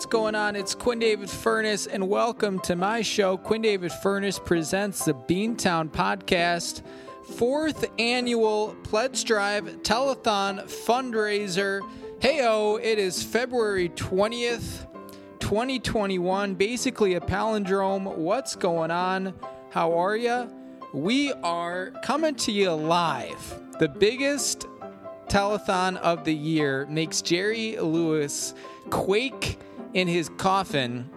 what's going on? It's Quinn David Furness, and welcome to my show. Quinn David Furness presents the Beantown Podcast, fourth annual Pledge Drive Telethon fundraiser. Heyo, it is February 20th, 2021. Basically, a palindrome. What's going on? How are you? We are coming to you live. The biggest telethon of the year makes Jerry Lewis quake in his coffin.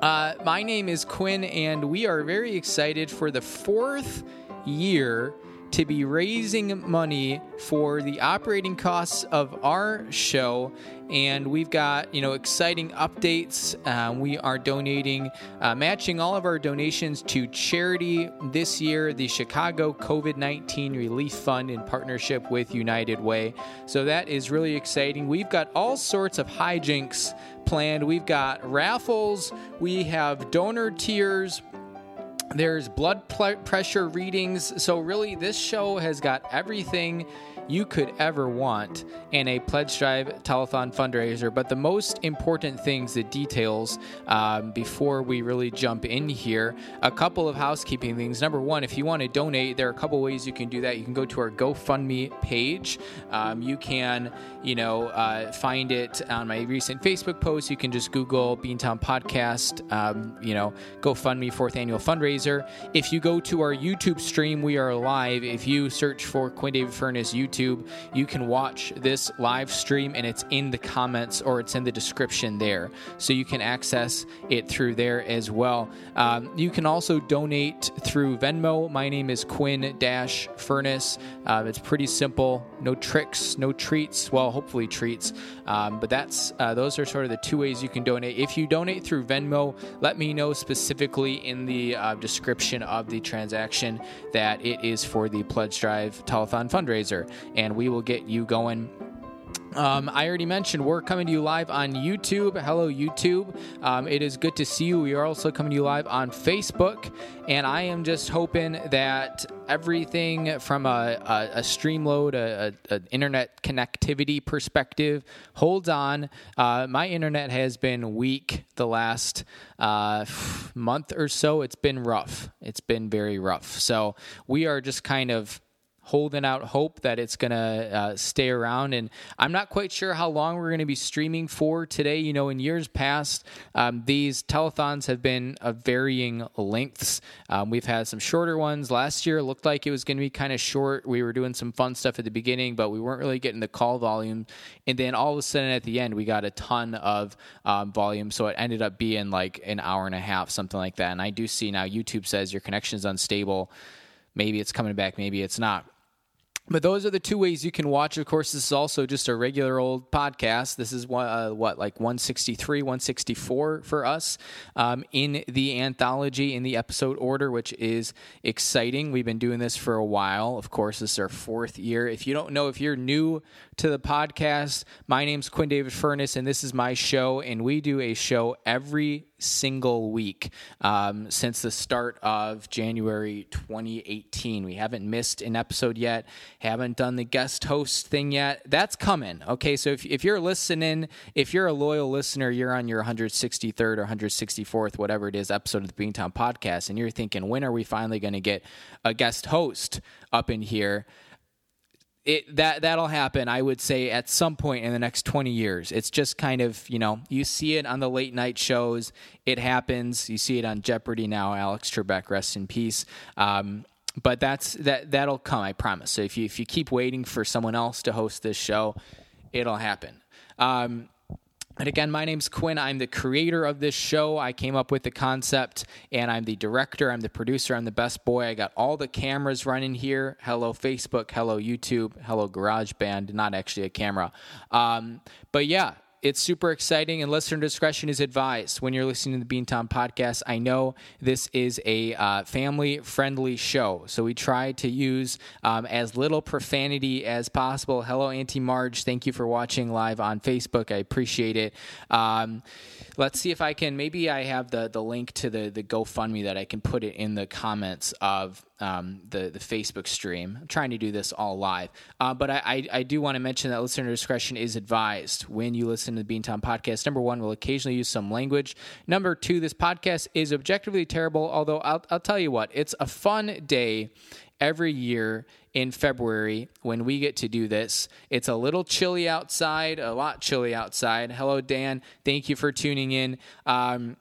Uh, my name is Quinn, and we are very excited for the fourth year to be raising money for the operating costs of our show. And we've got you know exciting updates. Uh, we are donating uh, matching all of our donations to charity this year the chicago covid-19 relief fund in partnership with united way. So that is really exciting. We've got all sorts of hijinks planned. We've got raffles. We have donor tiers there's blood pressure readings. So, really, this show has got everything you could ever want in a Pledge Drive telethon fundraiser. But the most important things, the details, um, before we really jump in here, a couple of housekeeping things. Number one, if you want to donate, there are a couple ways you can do that. You can go to our GoFundMe page. Um, you can, you know, uh, find it on my recent Facebook post. You can just Google Beantown Podcast, um, you know, GoFundMe fourth annual fundraiser. If you go to our YouTube stream, we are live. If you search for Quinn David Furness YouTube, YouTube, you can watch this live stream and it's in the comments or it's in the description there. So you can access it through there as well. Um, you can also donate through Venmo. My name is Quinn Dash Furness. Uh, it's pretty simple. No tricks, no treats. Well, hopefully treats. Um, but that's uh, those are sort of the two ways you can donate. If you donate through Venmo, let me know specifically in the uh, description of the transaction that it is for the Pledge Drive Telethon fundraiser and we will get you going um, I already mentioned we're coming to you live on YouTube. Hello, YouTube. Um, it is good to see you. We are also coming to you live on Facebook. And I am just hoping that everything from a, a, a stream load, a, a, internet connectivity perspective holds on. Uh, my internet has been weak the last uh, month or so. It's been rough. It's been very rough. So we are just kind of holding out hope that it's going to uh, stay around. And I'm not quite sure how long we're going to be streaming for today. You know, in years past, um, these telethons have been of varying lengths. Um, we've had some shorter ones. Last year, looked like it was going to be kind of short. We were doing some fun stuff at the beginning, but we weren't really getting the call volume. And then all of a sudden at the end, we got a ton of um, volume. So it ended up being like an hour and a half, something like that. And I do see now YouTube says your connection is unstable. Maybe it's coming back, maybe it's not. But those are the two ways you can watch. Of course, this is also just a regular old podcast. This is what, uh, what like 163, 164 for us um, in the anthology, in the episode order, which is exciting. We've been doing this for a while. Of course, this is our fourth year. If you don't know, if you're new to the podcast, my name's Quinn David Furness, and this is my show. And we do a show every single week um, since the start of January 2018. We haven't missed an episode yet, haven't done the guest host thing yet. That's coming. Okay, so if, if you're listening, if you're a loyal listener, you're on your 163rd or 164th, whatever it is, episode of the Beantown podcast, and you're thinking, when are we finally going to get a guest host up in here? It that that'll happen i would say at some point in the next 20 years. It's just kind of you know you see it on the late night shows. It happens. You see it on jeopardy now alex trebek rest in peace. Um, but that's that that'll come i promise. So if you if you keep waiting for someone else to host this show it'll happen. Um, and again, my name's Quinn. I'm the creator of this show. I came up with the concept, and I'm the director. I'm the producer. I'm the best boy. I got all the cameras running here. Hello, Facebook. Hello, YouTube. Hello, GarageBand. Not actually a camera. Um, but yeah, it's super exciting, and listener discretion is advised when you're listening to the Beantown podcast. I know this is a uh, family friendly show, so we try to use um, as little profanity as possible. Hello, Auntie Marge. Thank you for watching live on Facebook. I appreciate it. Um, let's see if I can. Maybe I have the the link to the the GoFundMe that I can put it in the comments of um, the the Facebook stream. I'm trying to do this all live, uh, but I, I, I do want to mention that listener discretion is advised when you listen to the Beantown podcast. Number one, we'll occasionally use some language. Number two, this podcast is objectively terrible. Although I'll I'll tell you what, it's a fun day every year in February when we get to do this. It's a little chilly outside, a lot chilly outside. Hello, Dan. Thank you for tuning in. Um,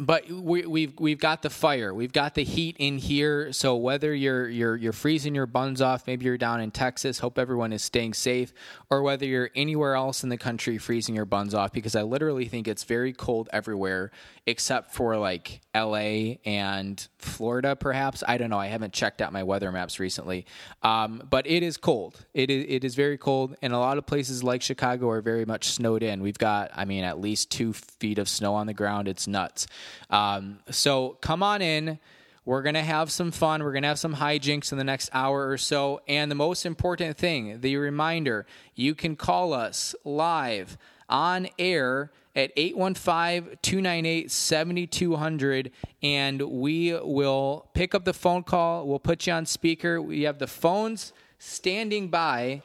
but we, we've we've got the fire, we've got the heat in here. So whether you're you're you're freezing your buns off, maybe you're down in Texas. Hope everyone is staying safe, or whether you're anywhere else in the country freezing your buns off, because I literally think it's very cold everywhere except for like L.A. and Florida, perhaps. I don't know. I haven't checked out my weather maps recently, um, but it is cold. It is it is very cold, and a lot of places like Chicago are very much snowed in. We've got, I mean, at least two feet of snow on the ground. It's nuts. Um, so come on in. We're going to have some fun. We're going to have some hijinks in the next hour or so. And the most important thing, the reminder you can call us live on air at 815 298 7200 and we will pick up the phone call. We'll put you on speaker. We have the phones standing by.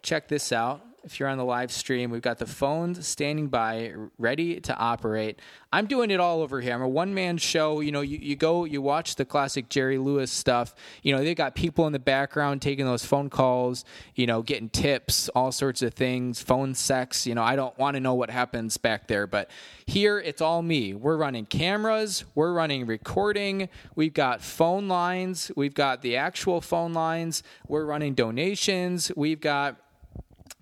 Check this out if you're on the live stream. We've got the phones standing by, ready to operate. I'm doing it all over here. I'm a one man show. You know, you, you go, you watch the classic Jerry Lewis stuff. You know, they got people in the background taking those phone calls, you know, getting tips, all sorts of things, phone sex. You know, I don't want to know what happens back there, but here it's all me. We're running cameras, we're running recording, we've got phone lines, we've got the actual phone lines, we're running donations, we've got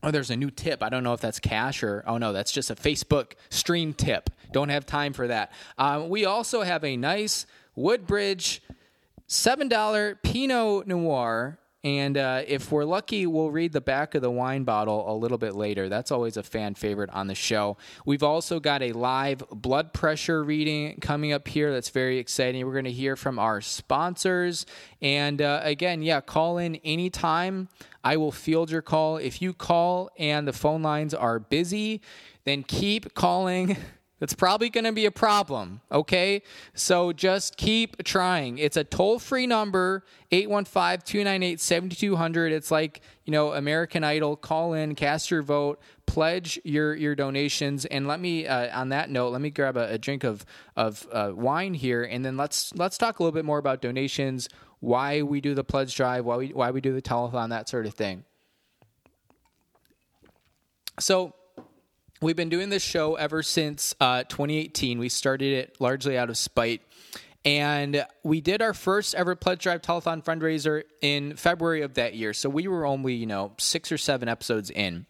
Oh, there's a new tip. I don't know if that's cash or, oh no, that's just a Facebook stream tip. Don't have time for that. Um, we also have a nice Woodbridge $7 Pinot Noir and uh, if we're lucky, we'll read the back of the wine bottle a little bit later. That's always a fan favorite on the show. We've also got a live blood pressure reading coming up here. That's very exciting. We're going to hear from our sponsors. And uh, again, yeah, call in anytime. I will field your call. If you call and the phone lines are busy, then keep calling. That's probably going to be a problem, okay? So just keep trying. It's a toll free number, 815 298 7200. It's like, you know, American Idol. Call in, cast your vote, pledge your, your donations. And let me, uh, on that note, let me grab a, a drink of, of uh, wine here, and then let's, let's talk a little bit more about donations, why we do the pledge drive, why we, why we do the telethon, that sort of thing. So, We've been doing this show ever since uh, 2018. We started it largely out of spite. And we did our first ever Pledge Drive Telethon fundraiser in February of that year. So we were only, you know, six or seven episodes in.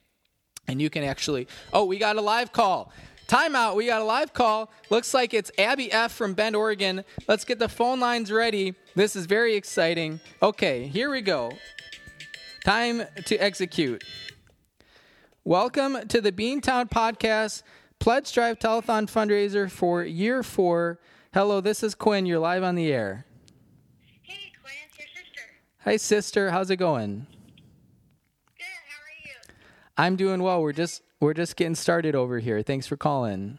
And you can actually, oh, we got a live call. Timeout. We got a live call. Looks like it's Abby F from Bend, Oregon. Let's get the phone lines ready. This is very exciting. Okay, here we go. Time to execute. Welcome to the Beantown Podcast Pledge Drive Telethon fundraiser for year four. Hello, this is Quinn. You're live on the air. Hey, Quinn, it's your sister. Hi, sister. How's it going? Good. How are you? I'm doing well. We're just we're just getting started over here. Thanks for calling.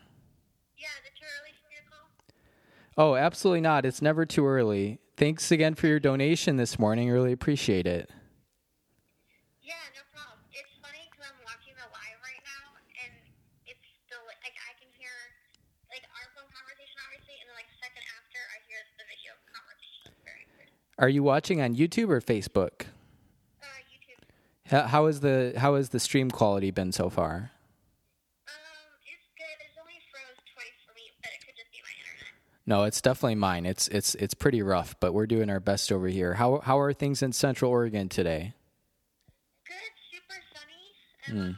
Yeah, is it too early for to call? Oh, absolutely not. It's never too early. Thanks again for your donation this morning. Really appreciate it. Yeah, no problem. It's funny because I'm watching the live right now, and it's still like I can hear like our phone conversation obviously, and then like a second after I hear the video conversation. It's very weird. Are you watching on YouTube or Facebook? Uh, YouTube. How how is the how has the stream quality been so far? Um, it's good. It's only froze twice for me, but it could just be my internet. No, it's definitely mine. It's it's it's pretty rough, but we're doing our best over here. How how are things in Central Oregon today? Good. Super sunny. And on my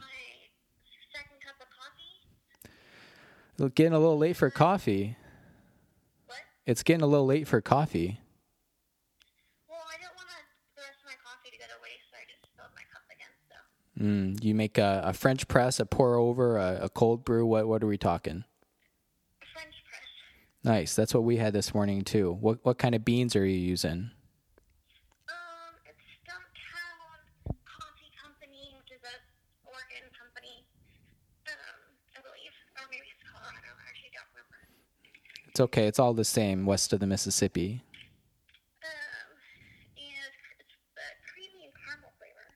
second cup of coffee. Getting a little late for coffee. What? It's getting a little late for coffee. Well, I didn't want the rest of my coffee to go to waste, so I just filled my cup again. So. Mm, you make a, a French press, a pour over, a, a cold brew. What what are we talking? French press. Nice. That's what we had this morning too. What what kind of beans are you using? Um, it's Stumptown Coffee Company, which is a Oregon company, um, I believe, or maybe it's Colorado. I actually don't remember. It's okay. It's all the same west of the Mississippi.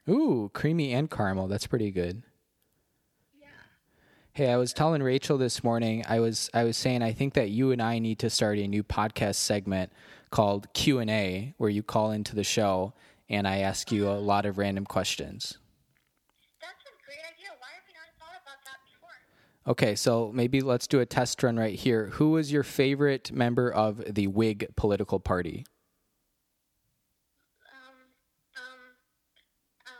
Ooh, creamy and caramel. That's pretty good. Yeah. Hey, I was telling Rachel this morning. I was I was saying I think that you and I need to start a new podcast segment called Q and A, where you call into the show and I ask you a lot of random questions. That's a great idea. Why have we not thought about that before? Okay, so maybe let's do a test run right here. Who was your favorite member of the Whig political party? Um, um, um,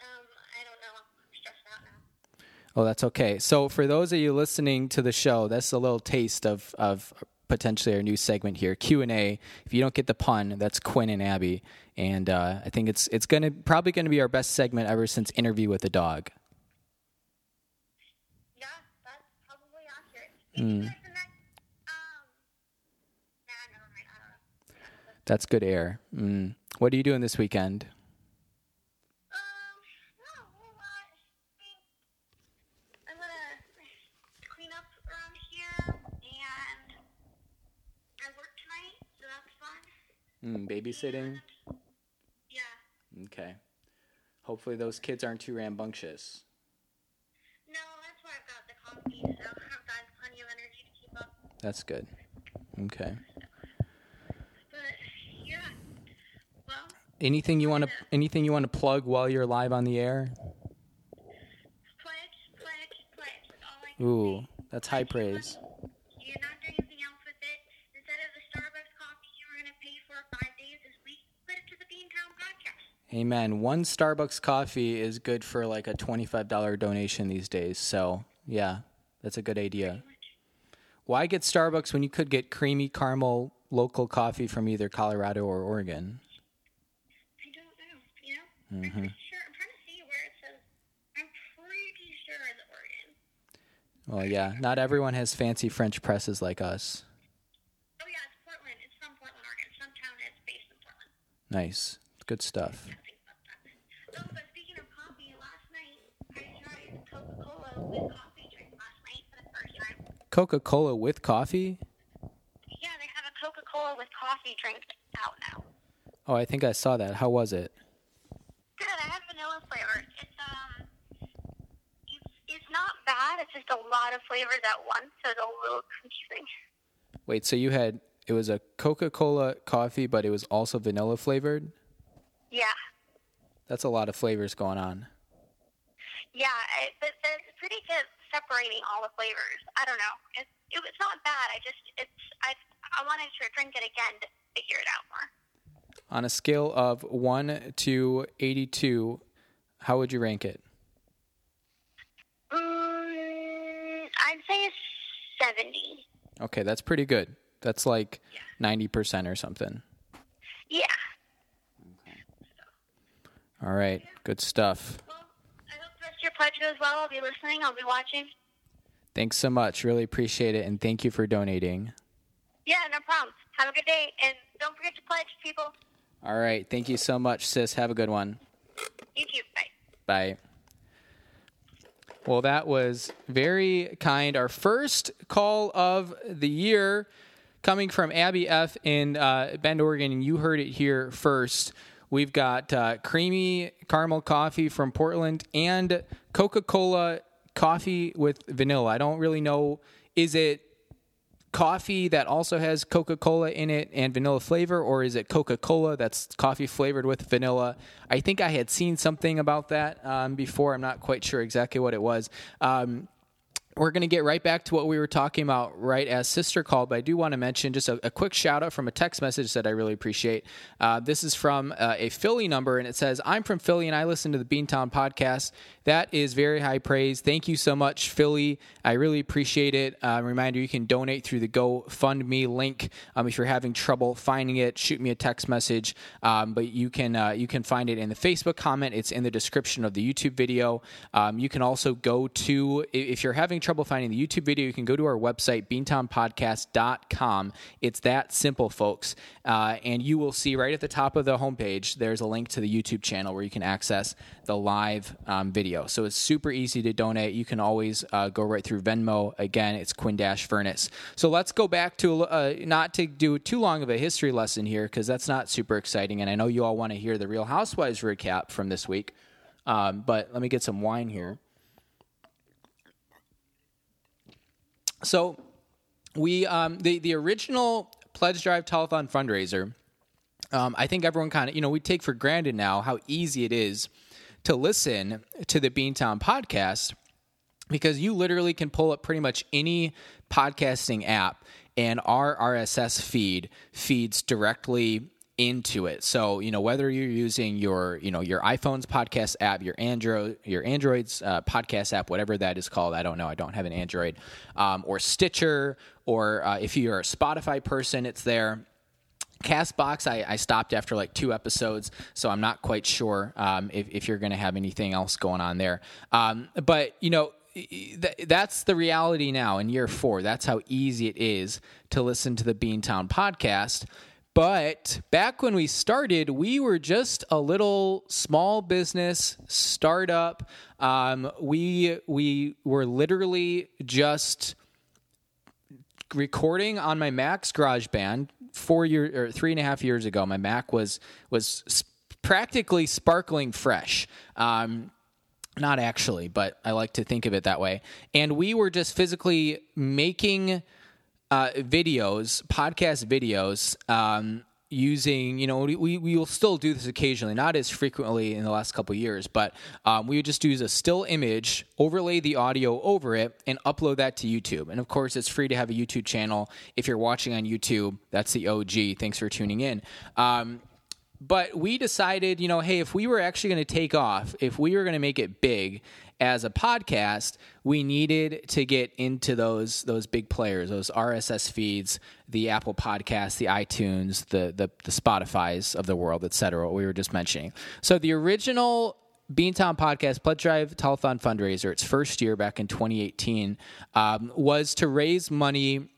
um, I don't know. I'm stressed out now. Oh, that's okay. So, for those of you listening to the show, that's a little taste of of potentially our new segment here, Q and A. If you don't get the pun, that's Quinn and Abby, and uh, I think it's it's gonna probably gonna be our best segment ever since Interview with a Dog. Yeah, that's probably accurate. Maybe like the next, nah, never mind. I don't know. That's good air. Mm. What are you doing this weekend? Um, not a whole lot. I think I'm gonna clean up around here, and I work tonight, so that's fun. Mm, babysitting. Yeah. Okay. Hopefully, those kids aren't too rambunctious. No, that's why I've got the coffee, so I've got plenty of energy to keep up. That's good. Okay. But yeah, well, Anything you want to anything you want to plug while you're live on the air? pledge, pledge, pledge. All I can Ooh, that's high praise. money. You're not doing anything else with it. Instead of the Starbucks coffee you were gonna pay for five days this week, put it to the Beantown podcast. Amen. One Starbucks coffee is good for like a $25 donation these days. So, yeah, that's a good idea. Why get Starbucks when you could get creamy caramel local coffee from either Colorado or Oregon? I don't know. You know, I'm mm-hmm. pretty sure. I'm trying to see where it says. I'm pretty sure it's Oregon. Well, yeah, not everyone has fancy French presses like us. Oh yeah, it's Portland. It's from Portland, Oregon. Stumptown that's based in Portland. Nice. Good stuff. I think about that. Oh, but speaking of coffee, last night I tried Coca-Cola with coffee drink last night for the first time. Coca Cola with coffee? Yeah, they have a Coca-Cola with coffee drink out now. Oh, I think I saw that. How was it? Good. I have vanilla flavor. It's um, it's, it's not bad. It's just a lot of flavors at once, so it's a little confusing. Wait, so you had it was a Coca Cola coffee, but it was also vanilla flavored? Yeah, That's a lot of flavors going on. yeah. It, but they're pretty good separating all the flavors. I don't know. It's it, it's not bad. I just it's I I wanted to drink it again to figure it out more. On a scale of 1 to 82, how would you rank it? Mm, I'd say seventy. Okay, that's pretty good. That's like 90% or something. Yeah. All right, good stuff. Well, I hope the rest of your pledge goes well. I'll be listening. I'll be watching. Thanks so much. Really appreciate it. And thank you for donating. Yeah, no problem. Have a good day, and don't forget to pledge, people. All right. Thank you so much, sis. Have a good one. You too. Bye. Bye. Well, that was very kind. Our first call of the year coming from Abby F. in uh, Bend, Oregon, and you heard it here first. We've got uh, creamy caramel coffee from Portland and Coca Cola coffee with vanilla. I don't really know. Is it coffee that also has Coca Cola in it and vanilla flavor, or is it Coca Cola that's coffee flavored with vanilla? I think I had seen something about that um, before. I'm not quite sure exactly what it was. Um, we're going to get right back to what we were talking about right as sister called, but I do want to mention just a, a quick shout out from a text message that I really appreciate. Uh, this is from uh, a Philly number, and it says, I'm from Philly and I listen to the Beantown podcast. That is very high praise. Thank you so much, Philly. I really appreciate it. Uh, reminder you can donate through the GoFundMe link. Um, if you're having trouble finding it, shoot me a text message. Um, but you can uh, you can find it in the Facebook comment. It's in the description of the YouTube video. Um, you can also go to if you're having trouble finding the YouTube video, you can go to our website, beantownpodcast.com. It's that simple, folks. Uh, and you will see right at the top of the homepage, there's a link to the YouTube channel where you can access the live um, video. So it's super easy to donate. You can always uh, go right through Venmo. Again, it's Quinn Dash Furness. So let's go back to uh, not to do too long of a history lesson here because that's not super exciting. And I know you all want to hear the Real Housewives recap from this week. Um, but let me get some wine here. So we um, the the original pledge drive telethon fundraiser. Um, I think everyone kind of you know we take for granted now how easy it is to listen to the Beantown podcast because you literally can pull up pretty much any podcasting app and our RSS feed feeds directly into it. So, you know, whether you're using your, you know, your iPhone's podcast app, your Android, your Android's uh, podcast app, whatever that is called, I don't know, I don't have an Android, um, or Stitcher, or uh, if you're a Spotify person, it's there. Castbox, I, I, stopped after like two episodes, so I'm not quite sure um, if, if, you're going to have anything else going on there. Um, but you know, that's the reality now in year four. That's how easy it is to listen to the Beantown podcast. But back when we started, we were just a little small business startup. Um, we we were literally just recording on my Mac's GarageBand four years or three and a half years ago. My Mac was was practically sparkling fresh. Um, not actually, but I like to think of it that way. And we were just physically making uh, videos, podcast videos, um, using you know we, we will still do this occasionally not as frequently in the last couple years but um, we would just use a still image overlay the audio over it and upload that to youtube. And of course it's free to have a youtube channel if you're watching on youtube. That's the og thanks for tuning in. Um, but we decided, you know, hey, if we were actually going to take off, if we were going to make it big as a podcast, we needed to get into those those big players, those RSS feeds, the Apple Podcasts, the iTunes, the the, the Spotify's of the world, et cetera, what we were just mentioning. So the original Beantown Podcast Pledge Drive Telethon fundraiser, its first year back in 2018, um, was to raise money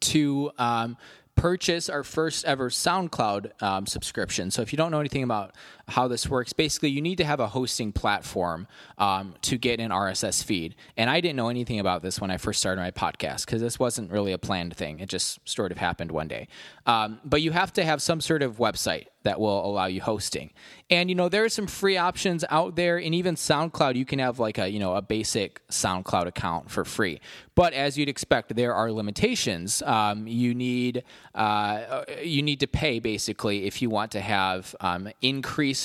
to um, purchase our first ever SoundCloud um, subscription. So if you don't know anything about how this works, basically you need to have a hosting platform um, to get an RSS feed. And I didn't know anything about this when I first started my podcast because this wasn't really a planned thing. It just sort of happened one day. Um, but you have to have some sort of website that will allow you hosting. And you know there are some free options out there, and even SoundCloud, you can have like a you know a basic SoundCloud account for free. But as you'd expect, there are limitations. Um, you need uh, you need to pay basically if you want to have um, increased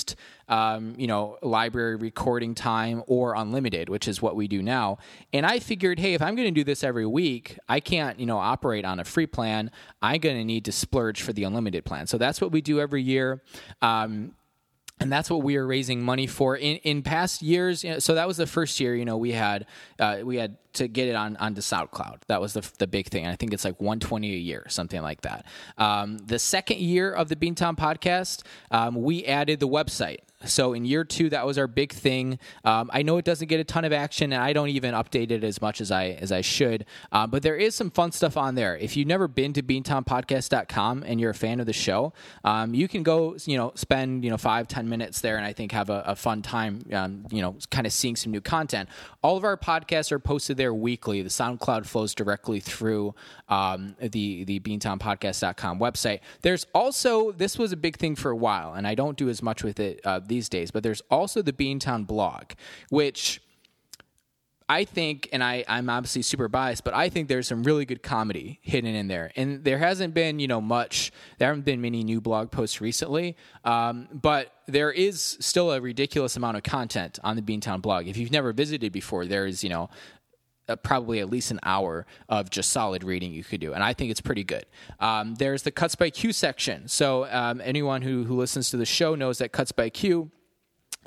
um, you know, library recording time or unlimited, which is what we do now. And I figured, hey, if I'm going to do this every week, I can't, you know, operate on a free plan. I'm going to need to splurge for the unlimited plan. So that's what we do every year. Um, and that's what we are raising money for in, in past years. You know, so that was the first year. You know, we had uh, we had to get it on onto SoundCloud. That was the the big thing. I think it's like 120 a year, something like that. Um, the second year of the Beantown podcast, um, we added the website. So in year two, that was our big thing. Um, I know it doesn't get a ton of action, and I don't even update it as much as I as I should. Um, but there is some fun stuff on there. If you've never been to BeantownPodcast.com and you're a fan of the show, um, you can go, you know, spend you know five ten minutes there, and I think have a, a fun time, um, you know, kind of seeing some new content. All of our podcasts are posted there weekly. The SoundCloud flows directly through um, the the BeantownPodcast.com website. There's also this was a big thing for a while, and I don't do as much with it uh, these days. But there's also the Beantown blog, which I think, and I, I'm obviously super biased, but I think there's some really good comedy hidden in there. And there hasn't been, you know, much, there haven't been many new blog posts recently, um, but there is still a ridiculous amount of content on the Beantown blog. If you've never visited before, there is, you know, uh, probably at least an hour of just solid reading you could do, and I think it's pretty good. Um, there's the Cuts by Q section. So um, anyone who who listens to the show knows that Cuts by Q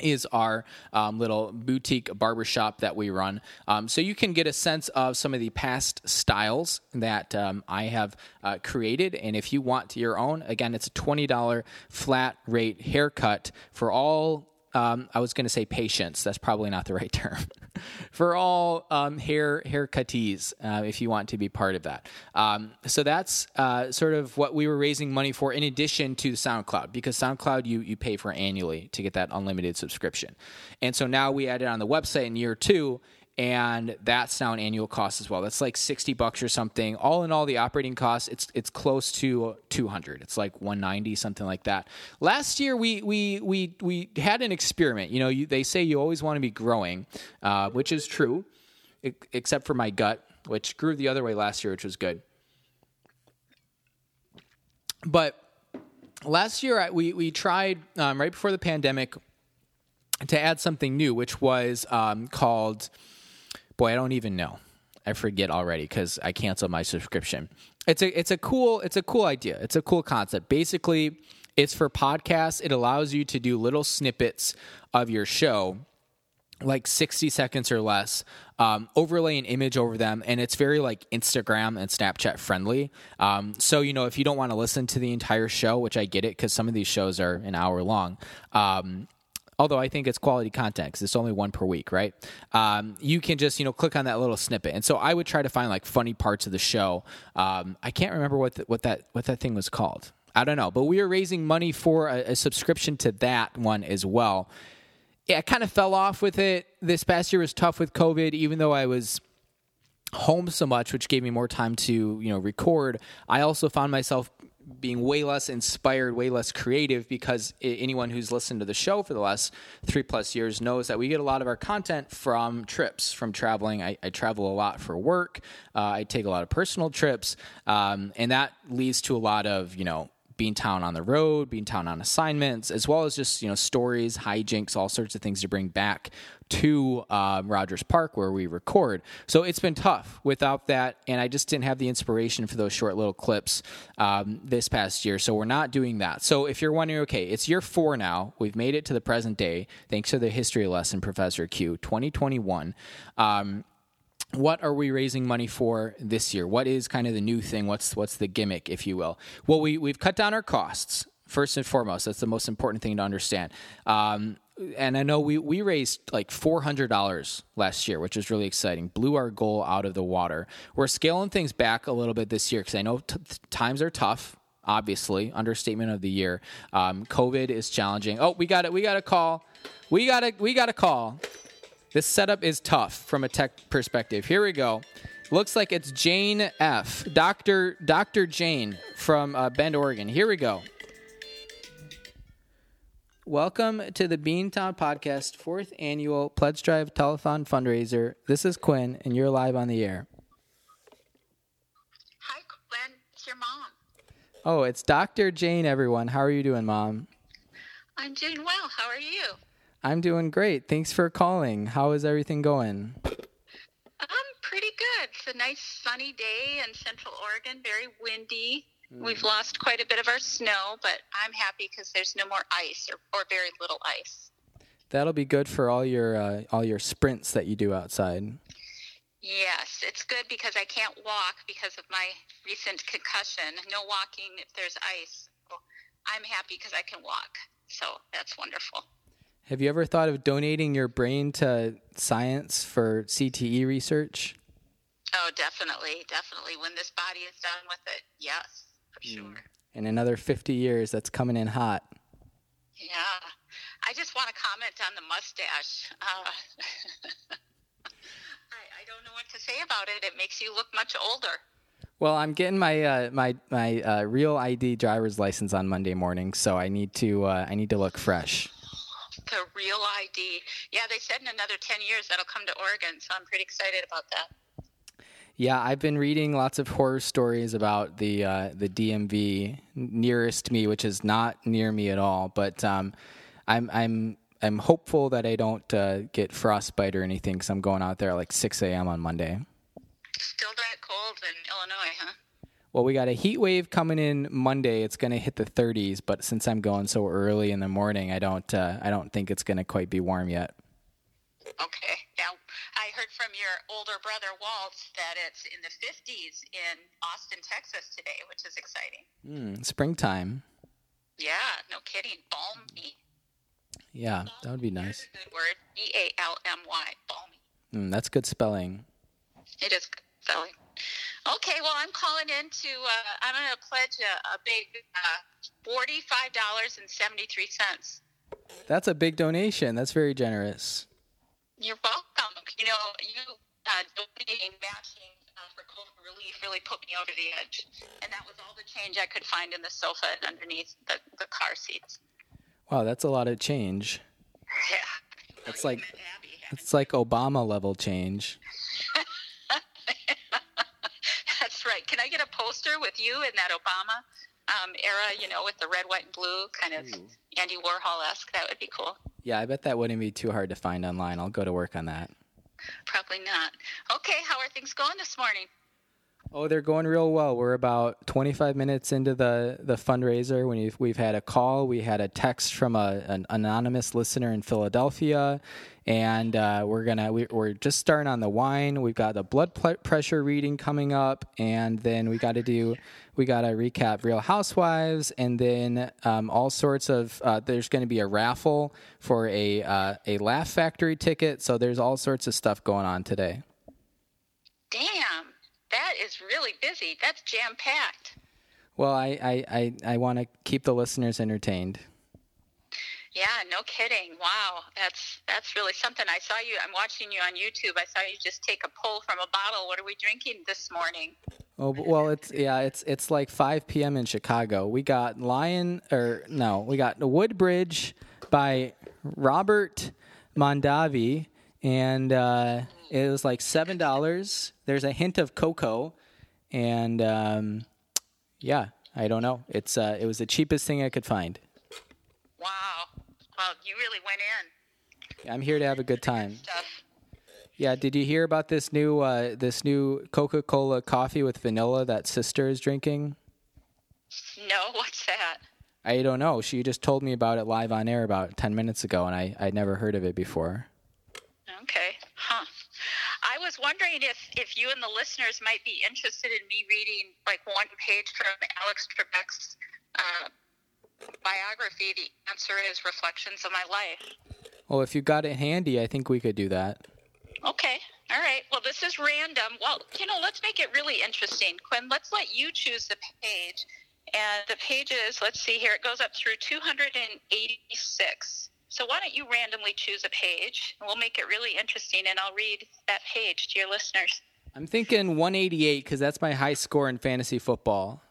is our um, little boutique barbershop that we run. Um, so you can get a sense of some of the past styles that um, I have uh, created. And if you want your own, again, it's a $20 flat rate haircut for all um, I was going to say patience. That's probably not the right term. for all um, hair haircuttees, uh, if you want to be part of that. Um, so that's uh, sort of what we were raising money for, in addition to SoundCloud, because SoundCloud you you pay for annually to get that unlimited subscription, and so now we added on the website in year two, and that's now an annual cost as well. That's like sixty bucks or something. All in all, the operating cost it's it's close to two hundred. It's like one ninety something like that. Last year we we we we had an experiment. You know, you, they say you always want to be growing, uh, which is true, except for my gut, which grew the other way last year, which was good. But last year we we tried um, right before the pandemic to add something new, which was um, called boy, I don't even know. I forget already because I canceled my subscription. It's a it's a cool it's a cool idea. It's a cool concept. Basically, it's for podcasts. It allows you to do little snippets of your show, like sixty seconds or less. Um, overlay an image over them, and it's very like Instagram and Snapchat friendly. Um, so you know, if you don't want to listen to the entire show, which I get it because some of these shows are an hour long. Um, although I think it's quality content because it's only one per week, right? Um, you can just you know click on that little snippet, and so I would try to find like funny parts of the show. Um, I can't remember what the, what that what that thing was called. I don't know, but we are raising money for a, a subscription to that one as well. Yeah, I kind of fell off with it. This past year was tough with COVID, even though I was home so much, which gave me more time to you know record. I also found myself being way less inspired, way less creative because anyone who's listened to the show for the last three plus years knows that we get a lot of our content from trips, from traveling. I, I travel a lot for work. Uh, I take a lot of personal trips, um, and that leads to a lot of you know Beantown on the road, Beantown on assignments, as well as just you know stories, hijinks, all sorts of things to bring back to um, Rogers Park where we record. So it's been tough without that, and I just didn't have the inspiration for those short little clips um, this past year. So we're not doing that. So if you're wondering, okay, it's year four now. We've made it to the present day thanks to the history lesson, Professor Q, 2021. Um, what are we raising money for this year? What is kind of the new thing? What's what's the gimmick, if you will? Well, we we've cut down our costs first and foremost. That's the most important thing to understand. Um, and I know we, we raised like $400 last year, which is really exciting. Blew our goal out of the water. We're scaling things back a little bit this year because I know t- times are tough. Obviously, understatement of the year. Um, COVID is challenging. Oh, we got it. We got a call. We got a we got a call. This setup is tough from a tech perspective. Here we go. Looks like it's Jane F. Doctor Doctor Jane from uh, Bend, Oregon. Here we go. Welcome to the Beantown Podcast, fourth annual Pledge Drive Telethon fundraiser. This is Quinn, and you're live on the air. Hi, Quinn. It's your mom. Oh, it's Dr. Jane, everyone. How are you doing, Mom? I'm doing well. How are you? I'm doing great. Thanks for calling. How is everything going? I'm pretty good. It's a nice sunny day in Central Oregon, very windy. We've mm. lost quite a bit of our snow, but I'm happy because there's no more ice or, or very little ice. That'll be good for all your uh, all your sprints that you do outside. Yes, it's good because I can't walk because of my recent concussion. No walking if there's ice. I'm happy because I can walk. So that's wonderful. Have you ever thought of donating your brain to science for CTE research? Oh, definitely, definitely. When this body is done with it, yes for mm. sure. In another 50 years, that's coming in hot. Yeah. I just want to comment on the mustache. Uh, I, I don't know what to say about it. It makes you look much older. Well, I'm getting my uh, my my uh, real ID driver's license on Monday morning, so I need to uh, I need to look fresh. The real ID, yeah. They said in another ten years that'll come to Oregon, so I'm pretty excited about that. Yeah, I've been reading lots of horror stories about the uh, the DMV nearest me, which is not near me at all. But um, I'm I'm I'm hopeful that I don't uh, get frostbite or anything because I'm going out there at like 6 a.m. on Monday. Still that cold in Illinois, huh? Well, we got a heat wave coming in Monday. It's going to hit the 30s, but since I'm going so early in the morning, I don't uh, I don't think it's going to quite be warm yet. Okay. Yeah, I heard from your older brother Walt that it's in the 50s in Austin, Texas today, which is exciting. Mm, springtime. Yeah, no kidding. Balmy. Yeah, that would be nice. Good word. B A L M Y. Balmy. Mm, that's good spelling. It is good spelling. Okay, well, I'm calling in to, uh, I'm going to pledge a, a big uh, $45.73. That's a big donation. That's very generous. You're welcome. You know, you uh, donating, matching uh, for COVID relief really put me over the edge. And that was all the change I could find in the sofa and underneath the, the car seats. Wow, that's a lot of change. Yeah. That's like- you met Abby. It's like Obama level change. That's right. Can I get a poster with you in that Obama um, era, you know, with the red, white, and blue, kind of Andy Warhol esque? That would be cool. Yeah, I bet that wouldn't be too hard to find online. I'll go to work on that. Probably not. Okay, how are things going this morning? Oh, they're going real well. We're about 25 minutes into the, the fundraiser. When we've, we've had a call, we had a text from a, an anonymous listener in Philadelphia, and uh, we're gonna we, we're just starting on the wine. We've got the blood pl- pressure reading coming up, and then we got to do we got to recap Real Housewives, and then um, all sorts of. Uh, there's going to be a raffle for a uh, a Laugh Factory ticket. So there's all sorts of stuff going on today. Damn, that is really busy. That's jam packed. Well, I I, I, I want to keep the listeners entertained. Yeah, no kidding. Wow, that's that's really something. I saw you. I'm watching you on YouTube. I saw you just take a pull from a bottle. What are we drinking this morning? Oh well, it's yeah, it's it's like 5 p.m. in Chicago. We got Lion or no, we got Woodbridge by Robert Mondavi, and uh, it was like seven dollars. There's a hint of cocoa, and um, yeah, I don't know. It's uh, it was the cheapest thing I could find. Wow. Well, you really went in. I'm here to have a good time. Yeah, did you hear about this new uh, this new Coca-Cola coffee with vanilla that sister is drinking? No, what's that? I don't know. She just told me about it live on air about 10 minutes ago, and I, I'd never heard of it before. Okay. Huh. I was wondering if, if you and the listeners might be interested in me reading like one page from Alex Trebek's uh, biography. The answer is Reflections of My Life. Well, if you got it handy, I think we could do that. Okay. All right. Well, this is random. Well, you know, let's make it really interesting. Quinn, let's let you choose the page. And the pages, let's see here, it goes up through 286. So why don't you randomly choose a page? And we'll make it really interesting, and I'll read that page to your listeners. I'm thinking 188 because that's my high score in fantasy football.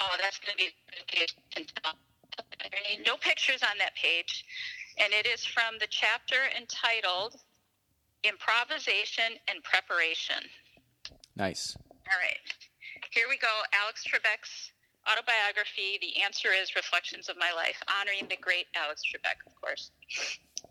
Oh, that's going to be a good page. No pictures on that page. And it is from the chapter entitled Improvisation and Preparation. Nice. All right. Here we go. Alex Trebek's autobiography. The answer is Reflections of My Life, honoring the great Alex Trebek, of course.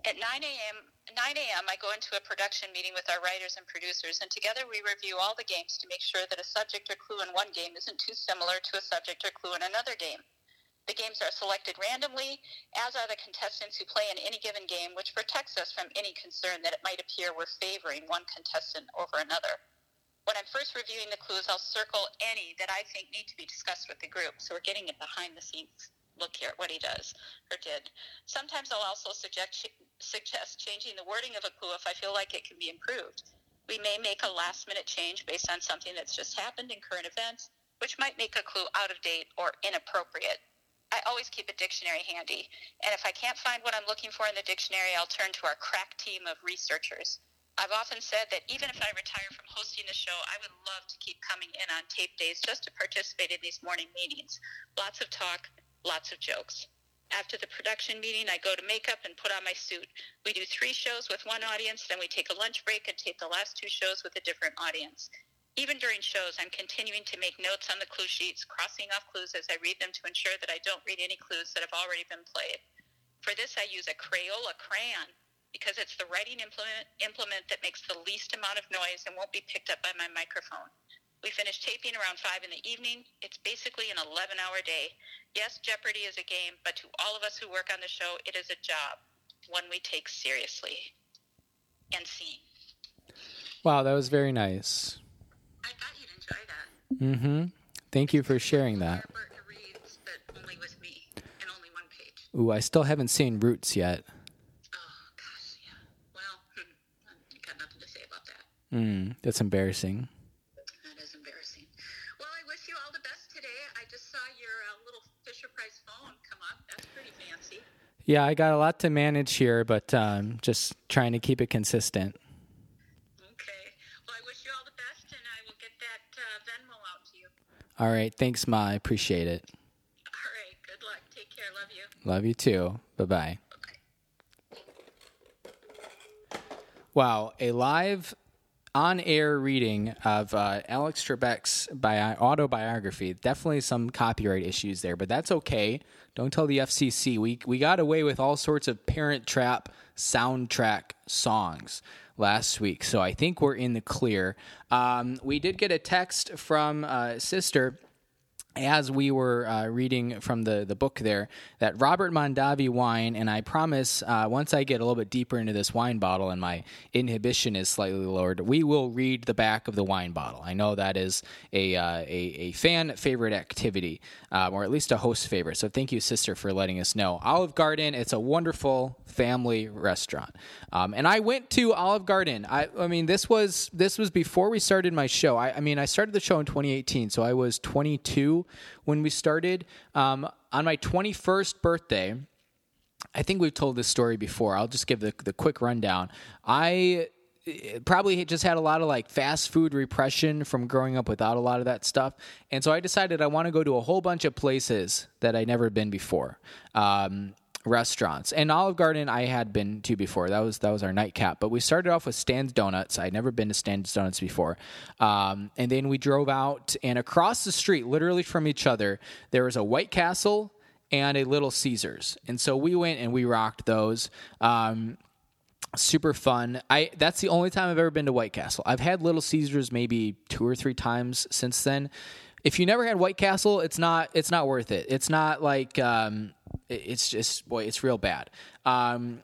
At 9 a.m., 9 a.m., I go into a production meeting with our writers and producers, and together we review all the games to make sure that a subject or clue in one game isn't too similar to a subject or clue in another game. The games are selected randomly, as are the contestants who play in any given game, which protects us from any concern that it might appear we're favoring one contestant over another. When I'm first reviewing the clues, I'll circle any that I think need to be discussed with the group. So we're getting a behind the scenes look here at what he does or did. Sometimes I'll also suggest, suggest changing the wording of a clue if I feel like it can be improved. We may make a last minute change based on something that's just happened in current events, which might make a clue out of date or inappropriate. I always keep a dictionary handy, and if I can't find what I'm looking for in the dictionary, I'll turn to our crack team of researchers. I've often said that even if I retire from hosting the show, I would love to keep coming in on tape days just to participate in these morning meetings. Lots of talk, lots of jokes. After the production meeting, I go to makeup and put on my suit. We do three shows with one audience, then we take a lunch break and tape the last two shows with a different audience. Even during shows, I'm continuing to make notes on the clue sheets, crossing off clues as I read them to ensure that I don't read any clues that have already been played. For this, I use a Crayola crayon because it's the writing implement, implement that makes the least amount of noise and won't be picked up by my microphone. We finish taping around 5 in the evening. It's basically an 11 hour day. Yes, Jeopardy is a game, but to all of us who work on the show, it is a job, one we take seriously. And scene. Wow, that was very nice. Mm-hmm. Thank you for sharing that. Ooh, I still haven't seen Roots yet. Mm, that's embarrassing. That is embarrassing. Well, I wish you all the best today. I just saw your uh, little Fisher Price phone come up. That's pretty fancy. Yeah, I got a lot to manage here, but um, just trying to keep it consistent. All right. Thanks, Ma. I appreciate it. All right. Good luck. Take care. Love you. Love you too. Bye bye. Wow. A live on air reading of uh, Alex Trebek's bi- autobiography. Definitely some copyright issues there, but that's okay. Don't tell the FCC. We, we got away with all sorts of Parent Trap soundtrack songs last week, so I think we're in the clear. Um, we did get a text from uh, Sister as we were uh, reading from the, the book there, that Robert Mondavi wine, and I promise uh, once I get a little bit deeper into this wine bottle and my inhibition is slightly lowered, we will read the back of the wine bottle. I know that is a, uh, a, a, fan favorite activity, um, or at least a host favorite. So thank you, sister, for letting us know. Olive Garden, it's a wonderful family restaurant. Um, and I went to Olive Garden. I, I mean, this was this was before we started my show. I, I mean, I started the show in 2018, so I was 22 when we started. Um, on my 21st birthday, I think we've told this story before. I'll just give the, the quick rundown. I eh, probably just had a lot of like fast food repression from growing up without a lot of that stuff. And so I decided I want to go to a whole bunch of places that I'd never been before. Um, restaurants and Olive Garden I had been to before. That was that was our nightcap. But we started off with Stan's Donuts. I'd never been to Stan's Donuts before, um, and then we drove out and across the street, literally from each other, there was a White Castle and a Little Caesars. And so we went and we rocked those. Um, super fun. I that's the only time I've ever been to White Castle. I've had Little Caesars maybe two or three times since then. If you never had White Castle, it's not it's not worth it. It's not like um, it's just boy, it's real bad. Um,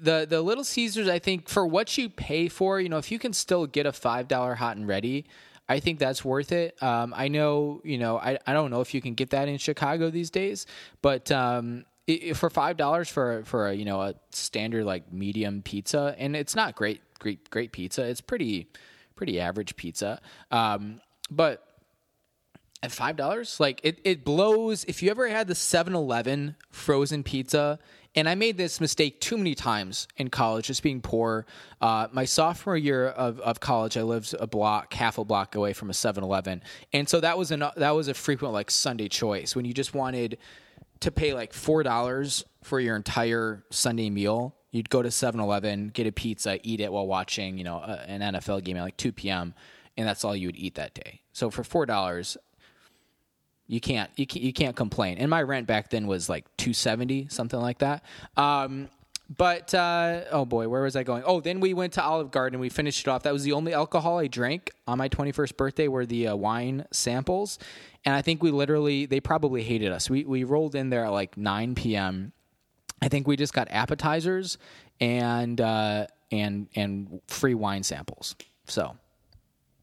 the the Little Caesars, I think, for what you pay for, you know, if you can still get a five dollar hot and ready, I think that's worth it. Um, I know, you know, I, I don't know if you can get that in Chicago these days, but um, for five dollars for for a, you know a standard like medium pizza, and it's not great great great pizza. It's pretty pretty average pizza, um, but at five dollars? Like it, it blows. If you ever had the 7-eleven frozen pizza and i made this mistake too many times in college just being poor uh, my sophomore year of, of college i lived a block half a block away from a 7-eleven and so that was an that was a frequent like sunday choice when you just wanted to pay like four dollars for your entire sunday meal. You'd go to 7-eleven get a pizza eat it while watching you know an nfl game at like 2 p.m and that's all you would eat that day. So for four dollars you can't you can't, you can't complain. And my rent back then was like 270, something like that. Um, but uh, oh boy, where was I going? Oh, then we went to Olive Garden. We finished it off. That was the only alcohol I drank on my 21st birthday. Were the uh, wine samples, and I think we literally they probably hated us. We we rolled in there at like 9 p.m. I think we just got appetizers and uh, and and free wine samples. So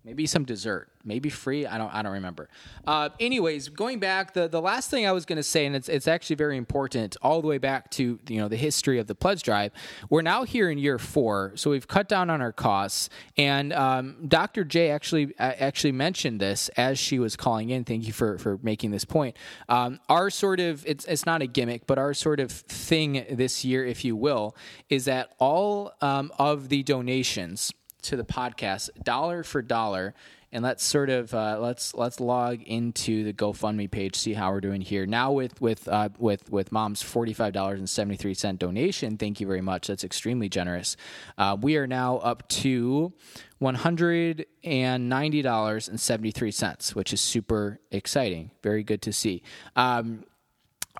maybe some dessert, maybe free. I don't I don't remember. Uh, anyways, going back, the the last thing I was going to say, and it's it's actually very important, all the way back to you know the history of the pledge drive. We're now here in year four, so we've cut down on our costs. And um, Dr. J actually uh, actually mentioned this as she was calling in. Thank you for for making this point. Um, our sort of it's it's not a gimmick, but our sort of thing this year, if you will, is that all um, of the donations to the podcast dollar for dollar and let's sort of uh, let's let's log into the GoFundMe page, see how we're doing here now with with uh, with with mom's forty five dollars and seventy three cent donation. Thank you very much. That's extremely generous. Uh, we are now up to one hundred and ninety dollars and seventy three cents, which is super exciting. Very good to see. Um,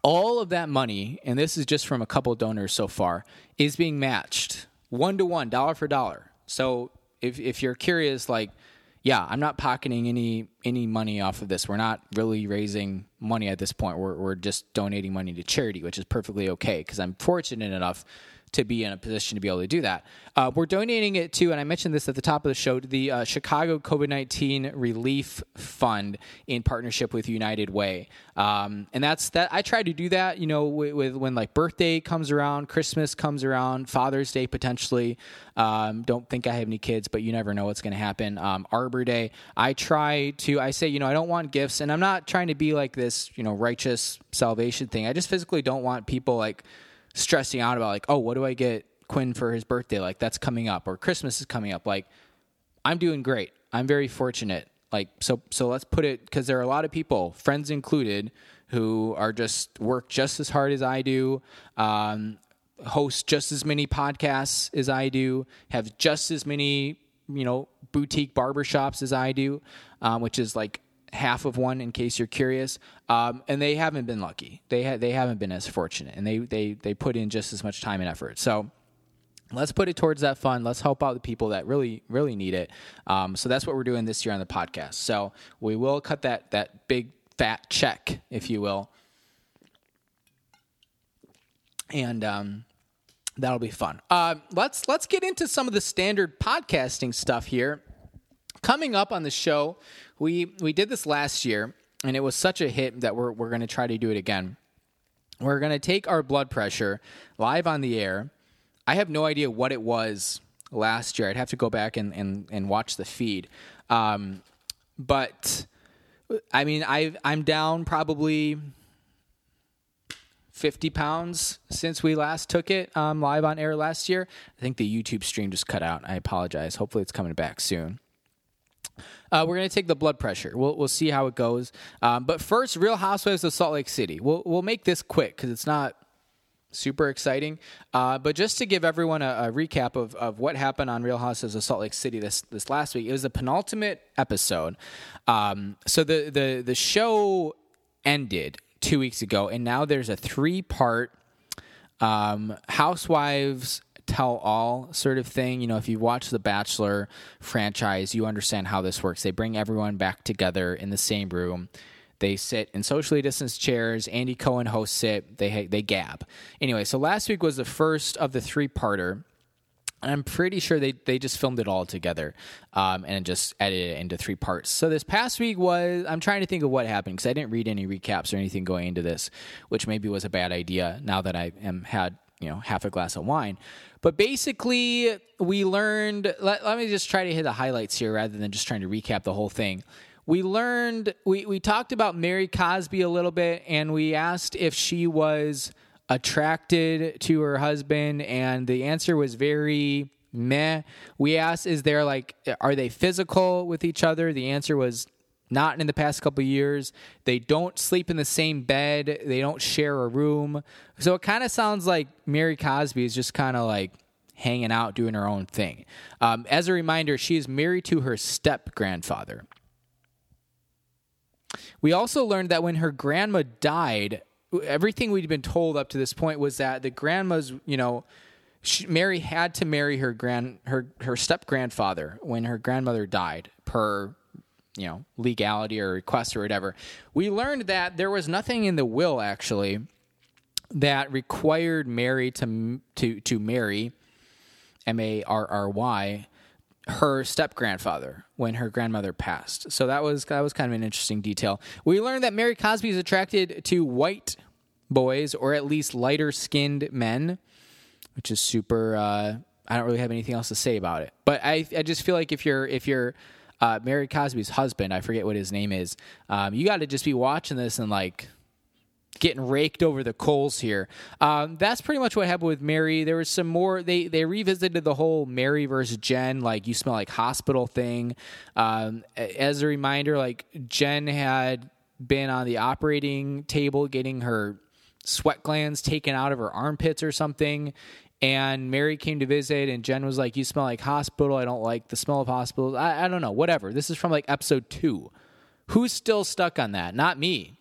all of that money, and this is just from a couple donors so far, is being matched one to one, dollar for dollar. So if if you're curious, like, yeah, I'm not pocketing any any money off of this. We're not really raising money at this point. We're we're just donating money to charity, which is perfectly okay because I'm fortunate enough to be in a position to be able to do that. Uh, we're donating it to, and I mentioned this at the top of the show, the uh, Chicago COVID 19 Relief Fund in partnership with United Way. Um, and that's that. I try to do that, you know, with, with, when like birthday comes around, Christmas comes around, Father's Day potentially. Um, don't think I have any kids, but you never know what's going to happen. Um, Arbor Day. I try to, I say, you know, I don't want gifts, and I'm not trying to be like this, you know, righteous salvation thing. I just physically don't want people like, stressing out about like, oh, what do I get Quinn for his birthday? Like that's coming up or Christmas is coming up. Like I'm doing great. I'm very fortunate. Like so so let's put it cuz there are a lot of people, friends included, who are just work just as hard as I do. Um, host just as many podcasts as I do, have just as many, you know, boutique barbershops as I do, um, which is like half of one in case you're curious. Um, and they haven't been lucky. They ha- they haven't been as fortunate, and they they they put in just as much time and effort. So let's put it towards that fund. Let's help out the people that really really need it. Um, so that's what we're doing this year on the podcast. So we will cut that that big fat check, if you will, and um, that'll be fun. Uh, let's let's get into some of the standard podcasting stuff here. Coming up on the show, we we did this last year, and it was such a hit that we're we're going to try to do it again. We're going to take our blood pressure live on the air. I have no idea what it was last year. I'd have to go back and and, and watch the feed. Um, but I mean, I I'm down probably 50 pounds since we last took it um, live on air last year. I think the YouTube stream just cut out. I apologize. Hopefully, it's coming back soon. Uh, we're going to take the blood pressure. We'll, we'll see how it goes. Um, but first, Real Housewives of Salt Lake City. We'll, we'll make this quick because it's not super exciting. Uh, but just to give everyone a, a, recap of, of what happened on Real Housewives of Salt Lake City this, this last week, it was the penultimate episode. Um, so the, the, the show ended two weeks ago, and now there's a three part um, Housewives tell all sort of thing. You know, if you watch the Bachelor franchise, you understand how this works. They bring everyone back together in the same room. They sit in socially distanced chairs. Andy Cohen hosts it. They they gab. Anyway, so last week was the first of the three parter. And I'm pretty sure they, they just filmed it all together um, and just edited it into three parts. So this past week was, I'm trying to think of what happened because I didn't read any recaps or anything going into this, which maybe was a bad idea now that I am had you know half a glass of wine. But basically, we learned. Let, let me just try to hit the highlights here rather than just trying to recap the whole thing. We learned. We we talked about Mary Cosby a little bit, and we asked if she was attracted to her husband, and the answer was very meh. We asked, is there like, are they physical with each other? The answer was not in the past couple years. They don't sleep in the same bed. They don't share a room. So it kind of sounds like Mary Cosby is just kind of like hanging out, doing her own thing. Um, as a reminder, she is married to her step grandfather. We also learned that when her grandma died, everything we'd been told up to this point was that the grandma's, you know, she, Mary had to marry her grand her her step grandfather when her grandmother died per you know legality or request or whatever. We learned that there was nothing in the will actually that required Mary to to to marry M A R R Y her step grandfather when her grandmother passed. So that was that was kind of an interesting detail. We learned that Mary Cosby is attracted to white boys or at least lighter skinned men, which is super. Uh, I don't really have anything else to say about it, but I I just feel like if you're if you're uh, Mary Cosby's husband, I forget what his name is. Um, you got to just be watching this and like getting raked over the coals here. Um, that's pretty much what happened with Mary. There was some more. They they revisited the whole Mary versus Jen, like you smell like hospital thing. Um, as a reminder, like Jen had been on the operating table getting her sweat glands taken out of her armpits or something and Mary came to visit, and Jen was like, "You smell like hospital. I don't like the smell of hospitals. I, I don't know. Whatever. This is from like episode two. Who's still stuck on that? Not me.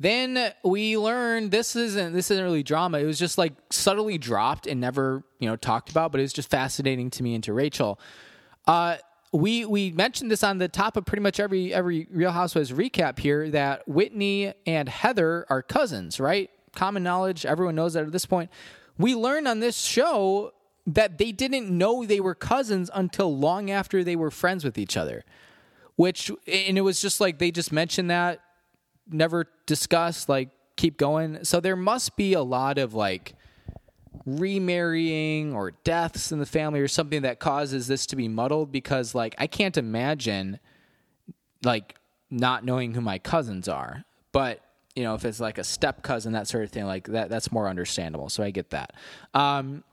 Then we learned this isn't this isn't really drama. It was just like subtly dropped and never you know talked about, but it was just fascinating to me and to Rachel. Uh, we we mentioned this on the top of pretty much every every Real Housewives recap here that Whitney and Heather are cousins, right? Common knowledge, everyone knows that at this point. We learned on this show that they didn't know they were cousins until long after they were friends with each other. Which and it was just like they just mentioned that, never discussed, like keep going. So there must be a lot of like remarrying or deaths in the family or something that causes this to be muddled because like I can't imagine like not knowing who my cousins are. But you know, if it's like a step cousin, that sort of thing, like that, that's more understandable. So I get that. Um,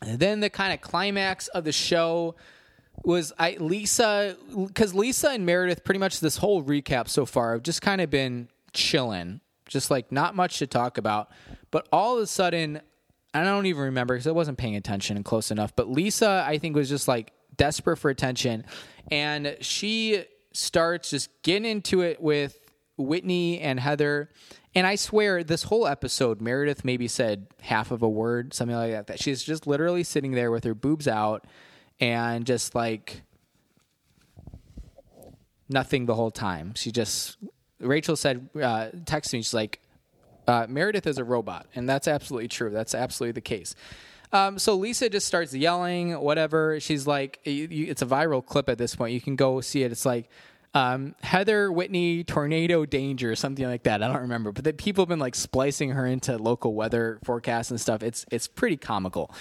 then the kind of climax of the show was I Lisa because Lisa and Meredith pretty much this whole recap so far have just kind of been chilling, just like not much to talk about. But all of a sudden, I don't even remember because I wasn't paying attention and close enough. But Lisa, I think, was just like desperate for attention, and she starts just getting into it with Whitney and Heather. And I swear, this whole episode, Meredith maybe said half of a word, something like that. That she's just literally sitting there with her boobs out and just like nothing the whole time. She just Rachel said, uh, texted me. She's like, uh, Meredith is a robot, and that's absolutely true. That's absolutely the case. Um, so Lisa just starts yelling, whatever. She's like, it's a viral clip at this point. You can go see it. It's like um, Heather Whitney tornado danger, something like that. I don't remember, but the, people have been like splicing her into local weather forecasts and stuff. It's it's pretty comical.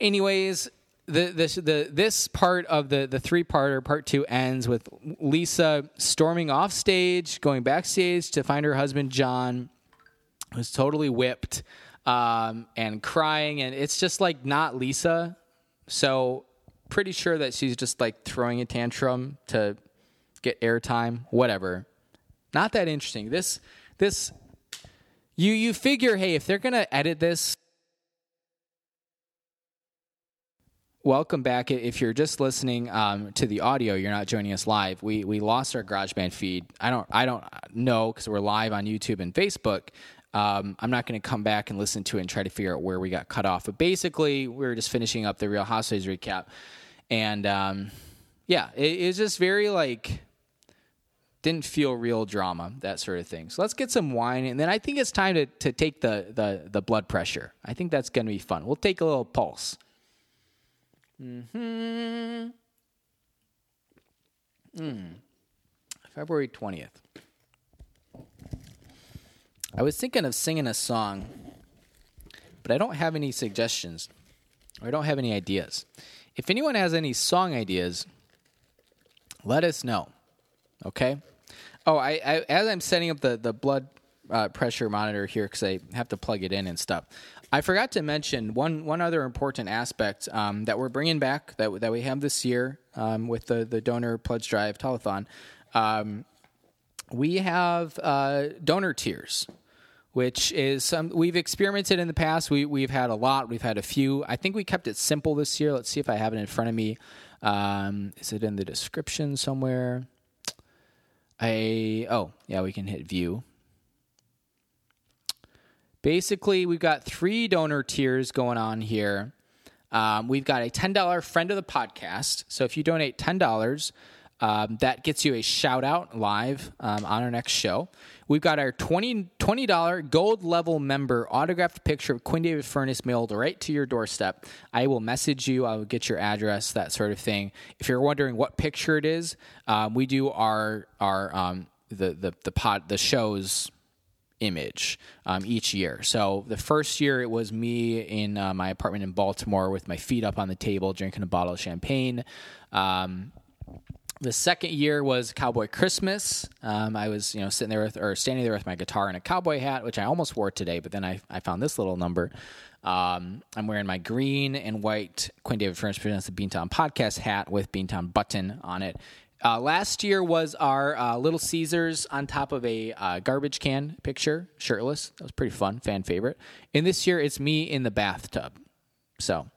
Anyways, the this the this part of the the three parter part two ends with Lisa storming off stage, going backstage to find her husband John who's totally whipped um, and crying, and it's just like not Lisa. So pretty sure that she's just like throwing a tantrum to get airtime, whatever. Not that interesting. This this you you figure, hey, if they're gonna edit this. Welcome back. If you're just listening um, to the audio, you're not joining us live. We we lost our GarageBand feed. I don't I don't know because we're live on YouTube and Facebook. Um, I'm not going to come back and listen to it and try to figure out where we got cut off. But basically, we are just finishing up the Real Housewives recap, and um, yeah, it, was just very like didn't feel real drama, that sort of thing. So let's get some wine, and then I think it's time to to take the the the blood pressure. I think that's going to be fun. We'll take a little pulse. Hmm. Hmm. February twentieth. I was thinking of singing a song, but I don't have any suggestions or I don't have any ideas. If anyone has any song ideas, let us know. Okay? Oh, I, I as I'm setting up the the blood uh, pressure monitor here because I have to plug it in and stuff. I forgot to mention one one other important aspect um, that we're bringing back that that we have this year um, with the the donor pledge drive telethon. Um, we have uh, donor tiers which is some we've experimented in the past. We we've had a lot. We've had a few. I think we kept it simple this year. Let's see if I have it in front of me. Um, is it in the description somewhere? I oh yeah, we can hit view. Basically, we've got three donor tiers going on here. Um, we've got a ten dollar friend of the podcast. So if you donate ten dollars, um, that gets you a shout out live um, on our next show. We've got our $20, $20 gold level member autographed picture of Quinn David Furness mailed right to your doorstep. I will message you, I will get your address, that sort of thing. If you're wondering what picture it is, um, we do our, our um, the, the, the, pod, the show's image um, each year. So the first year it was me in uh, my apartment in Baltimore with my feet up on the table drinking a bottle of champagne. Um, the second year was Cowboy Christmas. Um, I was, you know, sitting there with, or standing there with my guitar and a cowboy hat, which I almost wore today, but then I, I found this little number. Um, I'm wearing my green and white Quinn David Furness presents the Beantown podcast hat with Beantown button on it. Uh, last year was our uh, Little Caesars on top of a uh, garbage can picture, shirtless. That was pretty fun, fan favorite. And this year it's me in the bathtub. So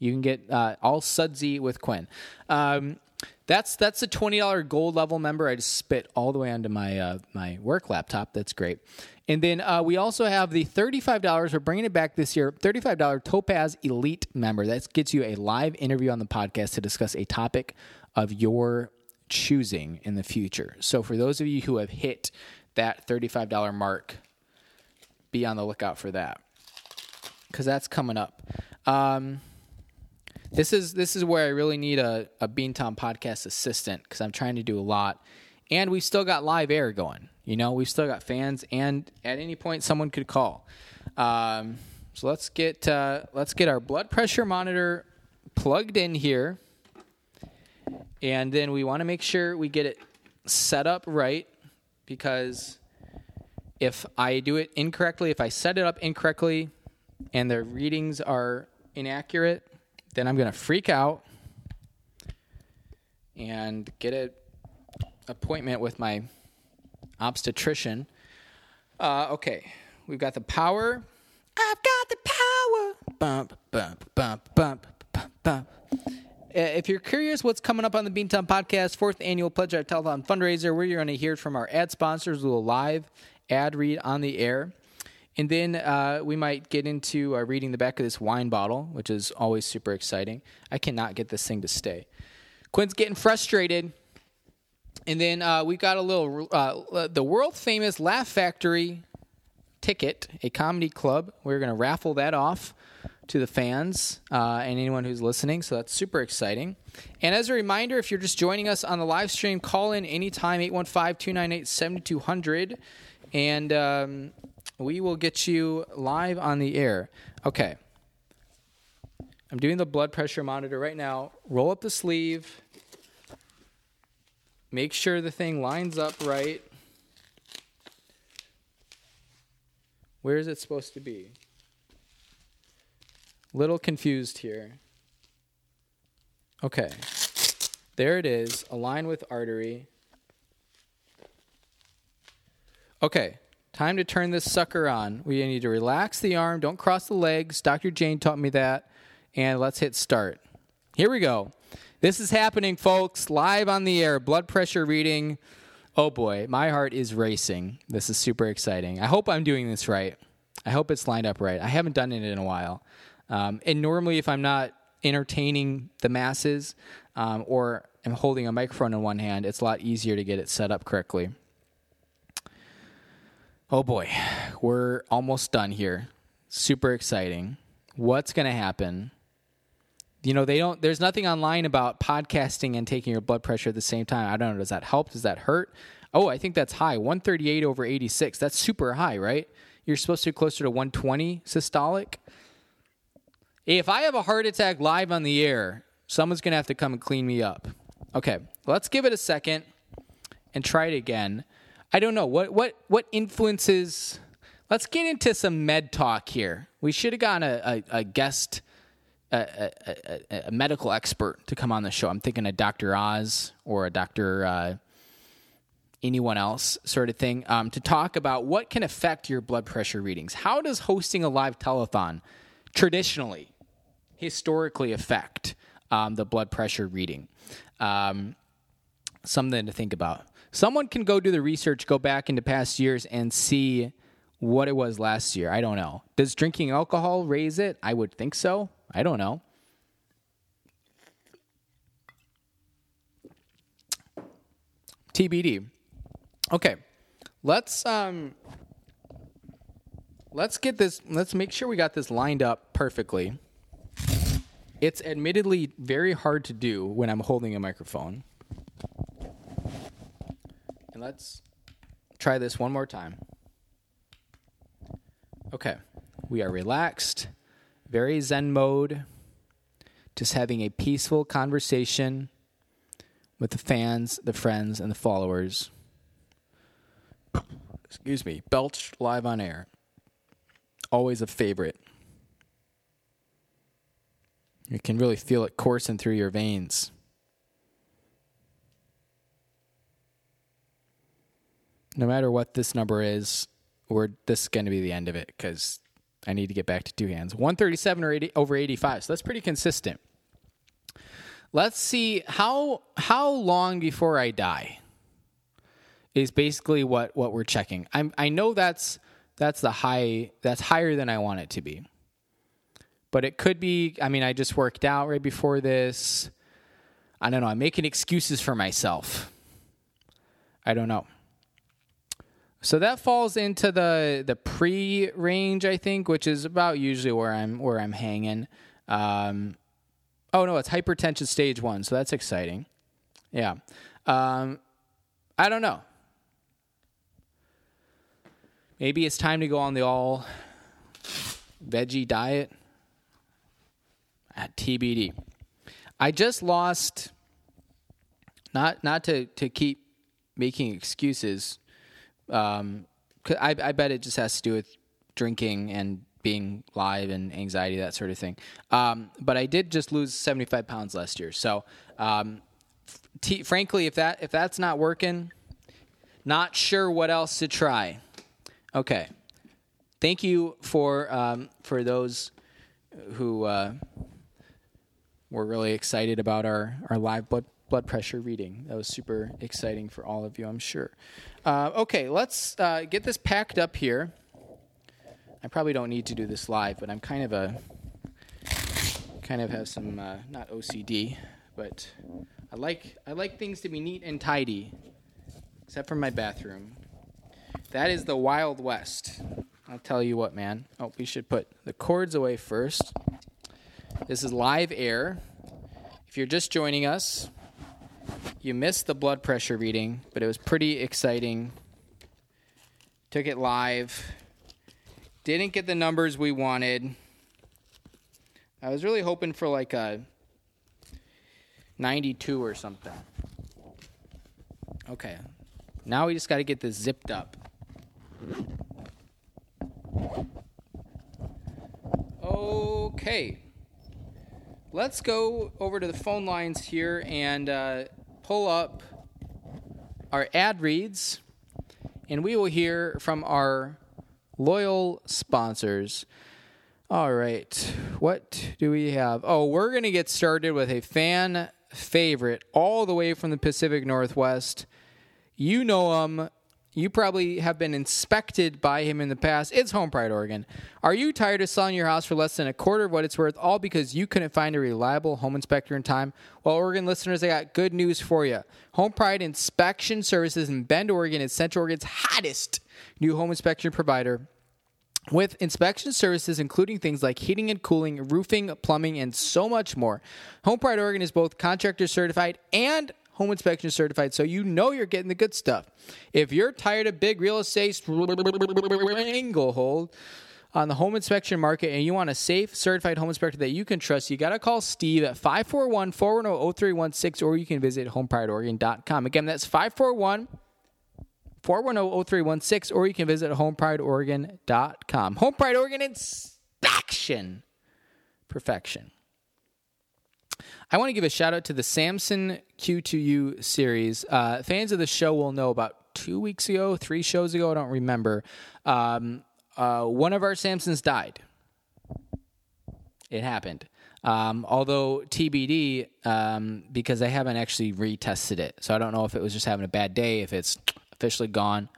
you can get uh, all sudsy with Quinn. Um, That's that's a twenty dollar gold level member. I just spit all the way onto my uh, my work laptop. That's great. And then uh, we also have the thirty five dollars. We're bringing it back this year. Thirty five dollar Topaz Elite member. That gets you a live interview on the podcast to discuss a topic of your choosing in the future. So for those of you who have hit that thirty five dollar mark, be on the lookout for that because that's coming up. Um, this is this is where I really need a, a Beantown podcast assistant because I'm trying to do a lot, and we've still got live air going. You know, we've still got fans, and at any point someone could call. Um, so let's get uh, let's get our blood pressure monitor plugged in here, and then we want to make sure we get it set up right because if I do it incorrectly, if I set it up incorrectly, and the readings are inaccurate then I'm going to freak out and get an appointment with my obstetrician. Uh, okay, we've got the power. I've got the power. Bump, bump, bump, bump, bump, bump. Uh, if you're curious what's coming up on the Beantown Podcast, fourth annual Pledge Drive Telethon fundraiser, where you're going to hear from our ad sponsors, we'll live ad read on the air. And then uh, we might get into uh, reading the back of this wine bottle, which is always super exciting. I cannot get this thing to stay. Quinn's getting frustrated. And then uh, we got a little, uh, the world famous Laugh Factory ticket, a comedy club. We're going to raffle that off to the fans uh, and anyone who's listening. So that's super exciting. And as a reminder, if you're just joining us on the live stream, call in anytime, 815 298 7200. And um, we will get you live on the air. Okay. I'm doing the blood pressure monitor right now. Roll up the sleeve. Make sure the thing lines up right. Where is it supposed to be? Little confused here. Okay. There it is. Align with artery. Okay. Time to turn this sucker on. We need to relax the arm. Don't cross the legs. Dr. Jane taught me that. And let's hit start. Here we go. This is happening, folks, live on the air. Blood pressure reading. Oh boy, my heart is racing. This is super exciting. I hope I'm doing this right. I hope it's lined up right. I haven't done it in a while. Um, and normally, if I'm not entertaining the masses um, or I'm holding a microphone in one hand, it's a lot easier to get it set up correctly. Oh boy, we're almost done here. Super exciting. What's going to happen? You know, they don't, there's nothing online about podcasting and taking your blood pressure at the same time. I don't know. Does that help? Does that hurt? Oh, I think that's high. 138 over 86. That's super high, right? You're supposed to be closer to 120 systolic. If I have a heart attack live on the air, someone's going to have to come and clean me up. Okay, let's give it a second and try it again. I don't know what what what influences. Let's get into some med talk here. We should have gotten a, a, a guest, a, a, medical expert to come on the show. I'm thinking a Dr. Oz or a Dr. Uh, anyone else sort of thing um, to talk about what can affect your blood pressure readings. How does hosting a live telethon traditionally, historically affect um, the blood pressure reading? Um, something to think about someone can go do the research, go back into past years and see what it was last year. I don't know. Does drinking alcohol raise it? I would think so. I don't know. TBD. Okay. Let's um let's get this let's make sure we got this lined up perfectly. It's admittedly very hard to do when I'm holding a microphone. And let's try this one more time. Okay. We are relaxed, very zen mode, just having a peaceful conversation with the fans, the friends, and the followers. Excuse me. Belch live on air. Always a favorite. You can really feel it coursing through your veins. No matter what this number is, we're this is going to be the end of it because I need to get back to two hands. 137 or 80, over 85. So that's pretty consistent. let's see how how long before I die is basically what what we're checking. I'm I know that's that's the high that's higher than I want it to be. But it could be I mean I just worked out right before this. I don't know. I'm making excuses for myself. I don't know. So that falls into the the pre range, I think, which is about usually where I'm where I'm hanging. Um, oh no, it's hypertension stage one, so that's exciting. Yeah, um, I don't know. Maybe it's time to go on the all veggie diet at TBD. I just lost. Not not to to keep making excuses. Um, I, I bet it just has to do with drinking and being live and anxiety, that sort of thing. Um, but I did just lose 75 pounds last year. So, um, t- frankly, if that if that's not working, not sure what else to try. Okay, thank you for um, for those who uh, were really excited about our our live blood blood pressure reading. That was super exciting for all of you, I'm sure. Uh, okay, let's uh, get this packed up here. I probably don't need to do this live, but I'm kind of a kind of have some uh, not OCD, but I like I like things to be neat and tidy, except for my bathroom. That is the Wild West. I'll tell you what, man. Oh, we should put the cords away first. This is live air. If you're just joining us, you missed the blood pressure reading, but it was pretty exciting. Took it live. Didn't get the numbers we wanted. I was really hoping for like a 92 or something. Okay. Now we just got to get this zipped up. Okay. Let's go over to the phone lines here and uh, pull up our ad reads, and we will hear from our loyal sponsors. All right, what do we have? Oh, we're going to get started with a fan favorite all the way from the Pacific Northwest. You know him you probably have been inspected by him in the past. It's Home Pride Oregon. Are you tired of selling your house for less than a quarter of what it's worth, all because you couldn't find a reliable home inspector in time? Well, Oregon listeners, I got good news for you. Home Pride Inspection Services in Bend, Oregon is Central Oregon's hottest new home inspection provider. With inspection services including things like heating and cooling, roofing, plumbing, and so much more. Home Pride Oregon is both contractor certified and home inspection certified, so you know you're getting the good stuff. If you're tired of big real estate stranglehold on the home inspection market and you want a safe, certified home inspector that you can trust, you got to call Steve at 541 410 0316 or you can visit homeprideoregon.com. Again, that's 541 410 0316 or you can visit homeprideoregon.com. Home Pride Oregon inspection perfection. I want to give a shout out to the Samson Q2U series. Uh, fans of the show will know about two weeks ago, three shows ago, I don't remember. Um, uh, one of our Samsons died. It happened. Um, although TBD, um, because I haven't actually retested it. So I don't know if it was just having a bad day, if it's officially gone,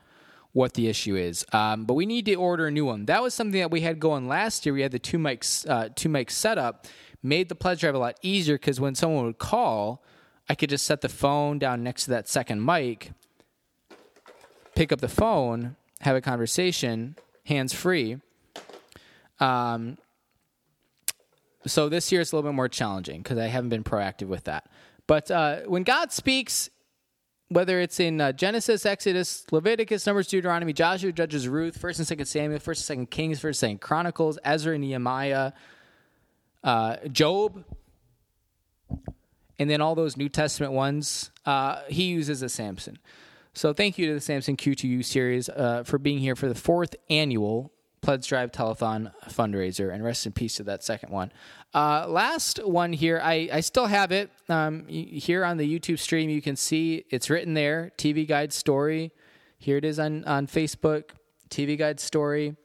what the issue is. Um, but we need to order a new one. That was something that we had going last year. We had the two mics, uh, two mic setup made the pledge drive a lot easier because when someone would call, I could just set the phone down next to that second mic, pick up the phone, have a conversation, hands free. Um, so this year it's a little bit more challenging because I haven't been proactive with that. But uh, when God speaks, whether it's in uh, Genesis, Exodus, Leviticus, Numbers, Deuteronomy, Joshua, Judges, Ruth, First and Second Samuel, First and Second Kings, First and Second Chronicles, Ezra, Nehemiah, uh, Job, and then all those New Testament ones, uh, he uses a Samson. So thank you to the Samson Q2U series uh, for being here for the fourth annual Pledge Drive Telethon fundraiser, and rest in peace to that second one. Uh, last one here, I, I still have it um, here on the YouTube stream. You can see it's written there, TV Guide Story. Here it is on, on Facebook, TV Guide Story.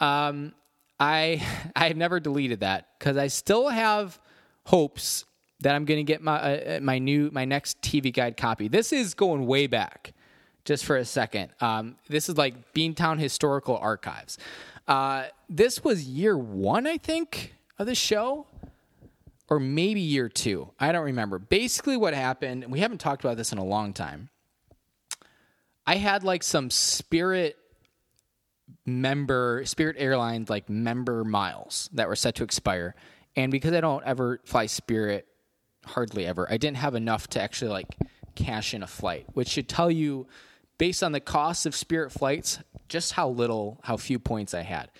Um, I I have never deleted that because I still have hopes that I'm going to get my uh, uh, my new my next TV guide copy. This is going way back, just for a second. Um, this is like Beantown Historical Archives. Uh, this was year one, I think, of the show, or maybe year two. I don't remember. Basically, what happened. We haven't talked about this in a long time. I had like some Spirit member Spirit Airlines like member miles that were set to expire. And because I don't ever fly Spirit hardly ever. I didn't have enough to actually like cash in a flight, which should tell you based on the cost of Spirit flights just how little, how few points I had.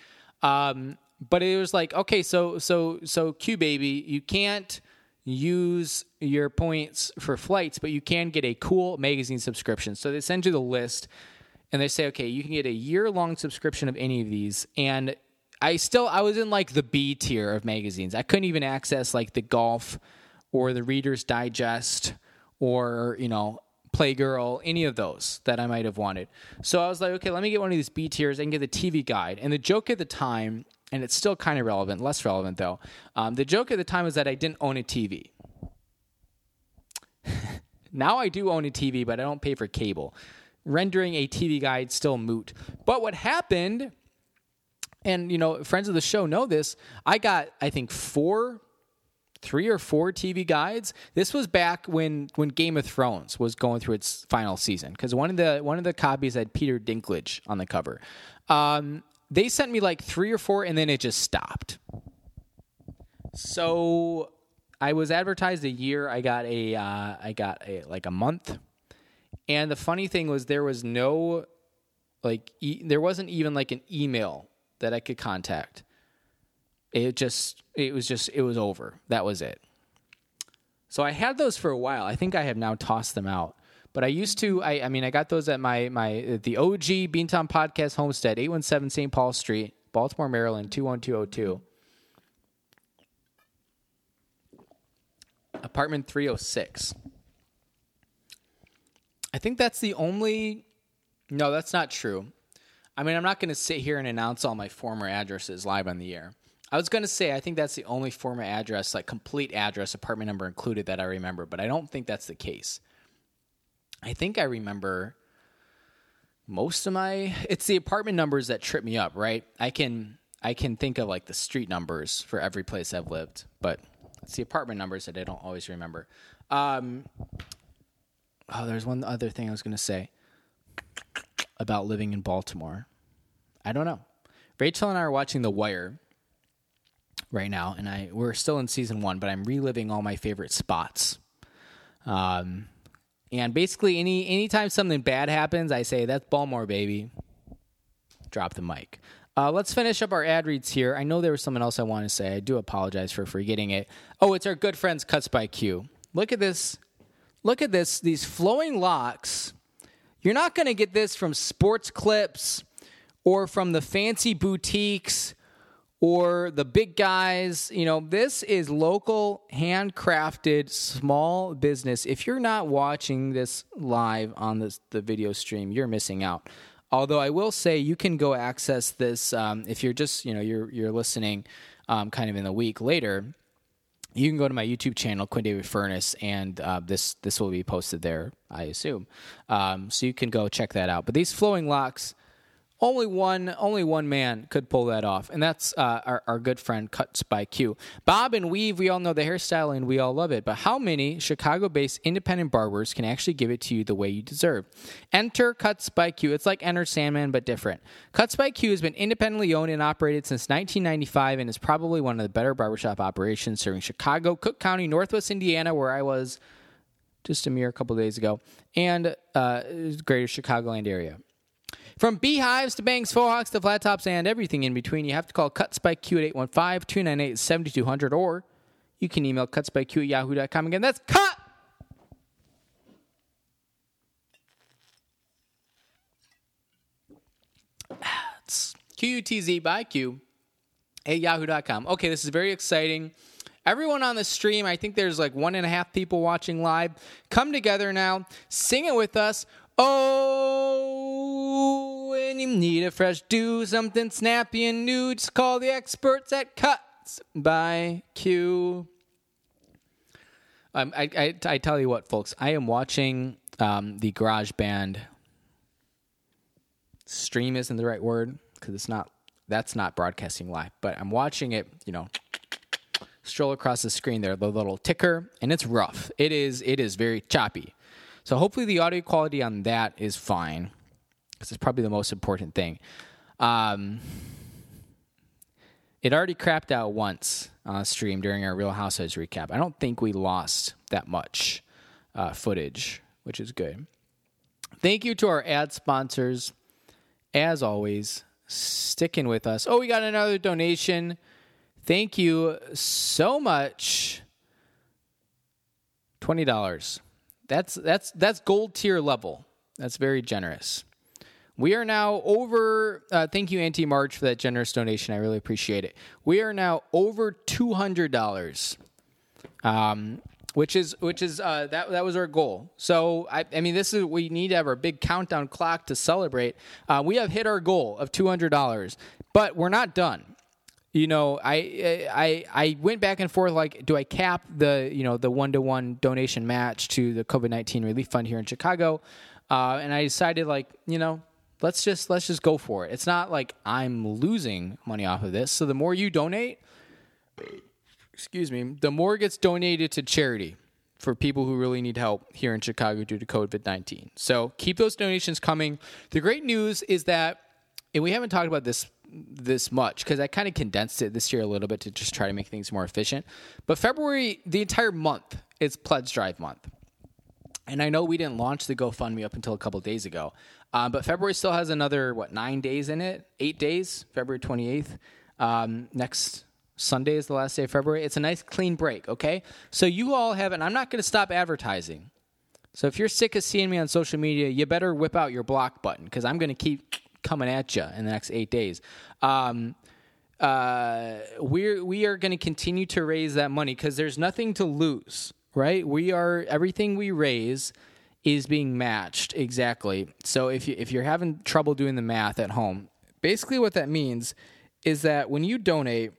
Um, but it was like, okay, so so so Q baby, you can't use your points for flights, but you can get a cool magazine subscription. So they send you the list and they say, okay, you can get a year long subscription of any of these. And I still I was in like the B tier of magazines. I couldn't even access like the golf or the Reader's Digest or, you know, Playgirl, any of those that I might have wanted. So I was like, okay, let me get one of these B tiers and get the TV guide. And the joke at the time, and it's still kind of relevant, less relevant though, um, the joke at the time was that I didn't own a TV. now I do own a TV, but I don't pay for cable, rendering a TV guide still moot. But what happened, and you know, friends of the show know this, I got, I think, four three or four TV guides. This was back when when Game of Thrones was going through its final season because one of the one of the copies had Peter Dinklage on the cover. Um, they sent me like three or four, and then it just stopped. So I was advertised a year. I got a uh, I got a like a month, and the funny thing was there was no like e- there wasn't even like an email that I could contact it just it was just it was over. That was it. So I had those for a while. I think I have now tossed them out. But I used to I I mean I got those at my my the OG Beantown Podcast Homestead, 817 St. Paul Street, Baltimore, Maryland 21202. Apartment 306. I think that's the only No, that's not true. I mean, I'm not going to sit here and announce all my former addresses live on the air. I was going to say, I think that's the only former address, like complete address, apartment number included, that I remember, but I don't think that's the case. I think I remember most of my. It's the apartment numbers that trip me up, right? I can I can think of like the street numbers for every place I've lived, but it's the apartment numbers that I don't always remember. Um, oh, there's one other thing I was going to say about living in Baltimore. I don't know. Rachel and I are watching The Wire right now, and I we're still in season one, but I'm reliving all my favorite spots. Um, and basically, any anytime something bad happens, I say that's Baltimore, baby. Drop the mic. Uh, let's finish up our ad reads here. I know there was something else I want to say. I do apologize for forgetting it. Oh, it's our good friends Cuts by Q. Look at this. Look at this. These flowing locks. You're not going to get this from sports clips or from the fancy boutiques or the big guys. You know, this is local, handcrafted, small business. If you're not watching this live on this, the video stream, you're missing out. Although I will say you can go access this um, if you're just you know you're you're listening um, kind of in the week later. You can go to my YouTube channel, Quinn David Furness, and uh, this this will be posted there, I assume. Um, so you can go check that out. But these flowing locks, only one only one man could pull that off and that's uh, our, our good friend cuts by q. Bob and weave we all know the hairstyle and we all love it but how many chicago-based independent barbers can actually give it to you the way you deserve? Enter cuts by q. It's like enter sandman but different. Cuts by q has been independently owned and operated since 1995 and is probably one of the better barbershop operations serving chicago cook county northwest indiana where i was just a mere couple days ago and uh, greater chicagoland area from beehives to bangs, faux hawks to flat tops, and everything in between, you have to call Cuts by Q at 815 298 7200, or you can email cutsbyq at yahoo.com. Again, that's cut! It's Q-U-T-Z by Q at yahoo.com. Okay, this is very exciting. Everyone on the stream, I think there's like one and a half people watching live. Come together now, sing it with us. Oh, when you need a fresh do, something snappy and new, just call the experts at Cuts by Q. Um, I, I, I tell you what, folks, I am watching um, the Garage Band stream. Isn't the right word because it's not. That's not broadcasting live, but I'm watching it. You know, stroll across the screen there, the little ticker, and it's rough. It is. It is very choppy. So hopefully the audio quality on that is fine because it's probably the most important thing. Um, it already crapped out once on stream during our Real Housewives recap. I don't think we lost that much uh, footage, which is good. Thank you to our ad sponsors, as always, sticking with us. Oh, we got another donation. Thank you so much. Twenty dollars. That's that's that's gold tier level. That's very generous. We are now over. Uh, thank you, Auntie March, for that generous donation. I really appreciate it. We are now over two hundred dollars, um, which is which is uh, that that was our goal. So I, I mean, this is we need to have our big countdown clock to celebrate. Uh, we have hit our goal of two hundred dollars, but we're not done. You know, I I I went back and forth. Like, do I cap the you know the one to one donation match to the COVID nineteen relief fund here in Chicago? Uh, and I decided, like, you know, let's just let's just go for it. It's not like I'm losing money off of this. So the more you donate, excuse me, the more gets donated to charity for people who really need help here in Chicago due to COVID 19. So keep those donations coming. The great news is that, and we haven't talked about this this much because I kind of condensed it this year a little bit to just try to make things more efficient. But February, the entire month, is Pledge Drive month. And I know we didn't launch the GoFundMe up until a couple days ago, uh, but February still has another what nine days in it, eight days. February twenty eighth. Um, next Sunday is the last day of February. It's a nice clean break. Okay, so you all have, and I'm not going to stop advertising. So if you're sick of seeing me on social media, you better whip out your block button because I'm going to keep coming at you in the next eight days. Um, uh, we're we are going to continue to raise that money because there's nothing to lose, right? We are everything we raise is being matched exactly. So if you, if you're having trouble doing the math at home, basically what that means is that when you donate,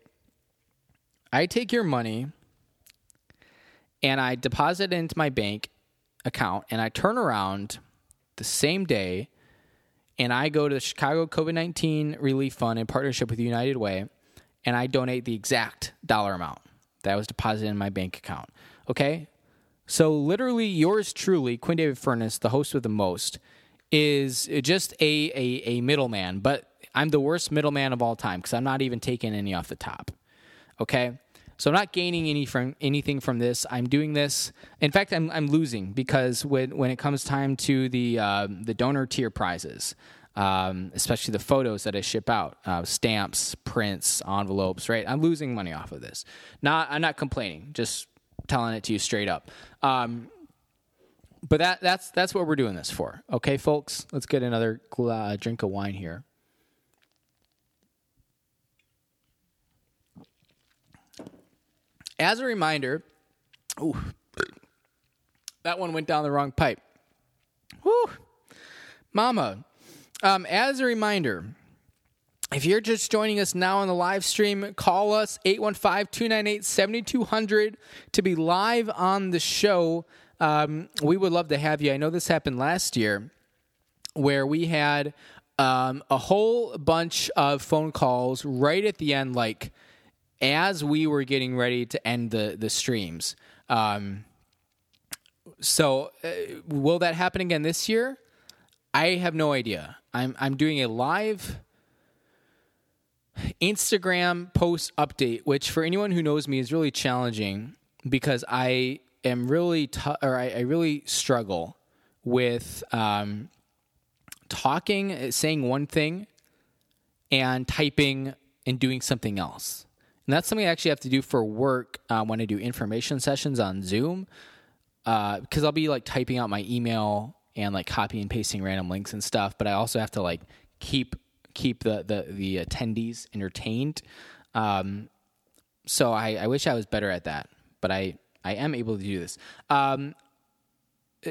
I take your money and I deposit it into my bank account and I turn around the same day and I go to the Chicago COVID 19 Relief Fund in partnership with United Way and I donate the exact dollar amount that was deposited in my bank account. Okay? So, literally, yours truly, Quinn David Furness, the host with the most, is just a, a, a middleman, but I'm the worst middleman of all time because I'm not even taking any off the top. Okay? So I'm not gaining any from anything from this. I'm doing this. In fact, I'm I'm losing because when when it comes time to the uh, the donor tier prizes, um, especially the photos that I ship out, uh, stamps, prints, envelopes, right? I'm losing money off of this. Not I'm not complaining. Just telling it to you straight up. Um, but that that's that's what we're doing this for. Okay, folks, let's get another uh, drink of wine here. As a reminder, ooh, that one went down the wrong pipe. Whoo, mama. Um, as a reminder, if you're just joining us now on the live stream, call us 815 298 7200 to be live on the show. Um, we would love to have you. I know this happened last year where we had um, a whole bunch of phone calls right at the end, like as we were getting ready to end the, the streams. Um, so, uh, will that happen again this year? I have no idea. I'm I'm doing a live Instagram post update, which for anyone who knows me is really challenging because I am really t- or I, I, really struggle with um, talking, saying one thing, and typing and doing something else. And that's something I actually have to do for work uh, when I do information sessions on Zoom. Because uh, I'll be like typing out my email and like copy and pasting random links and stuff, but I also have to like keep keep the the, the attendees entertained. Um, so I, I wish I was better at that, but I I am able to do this. Um,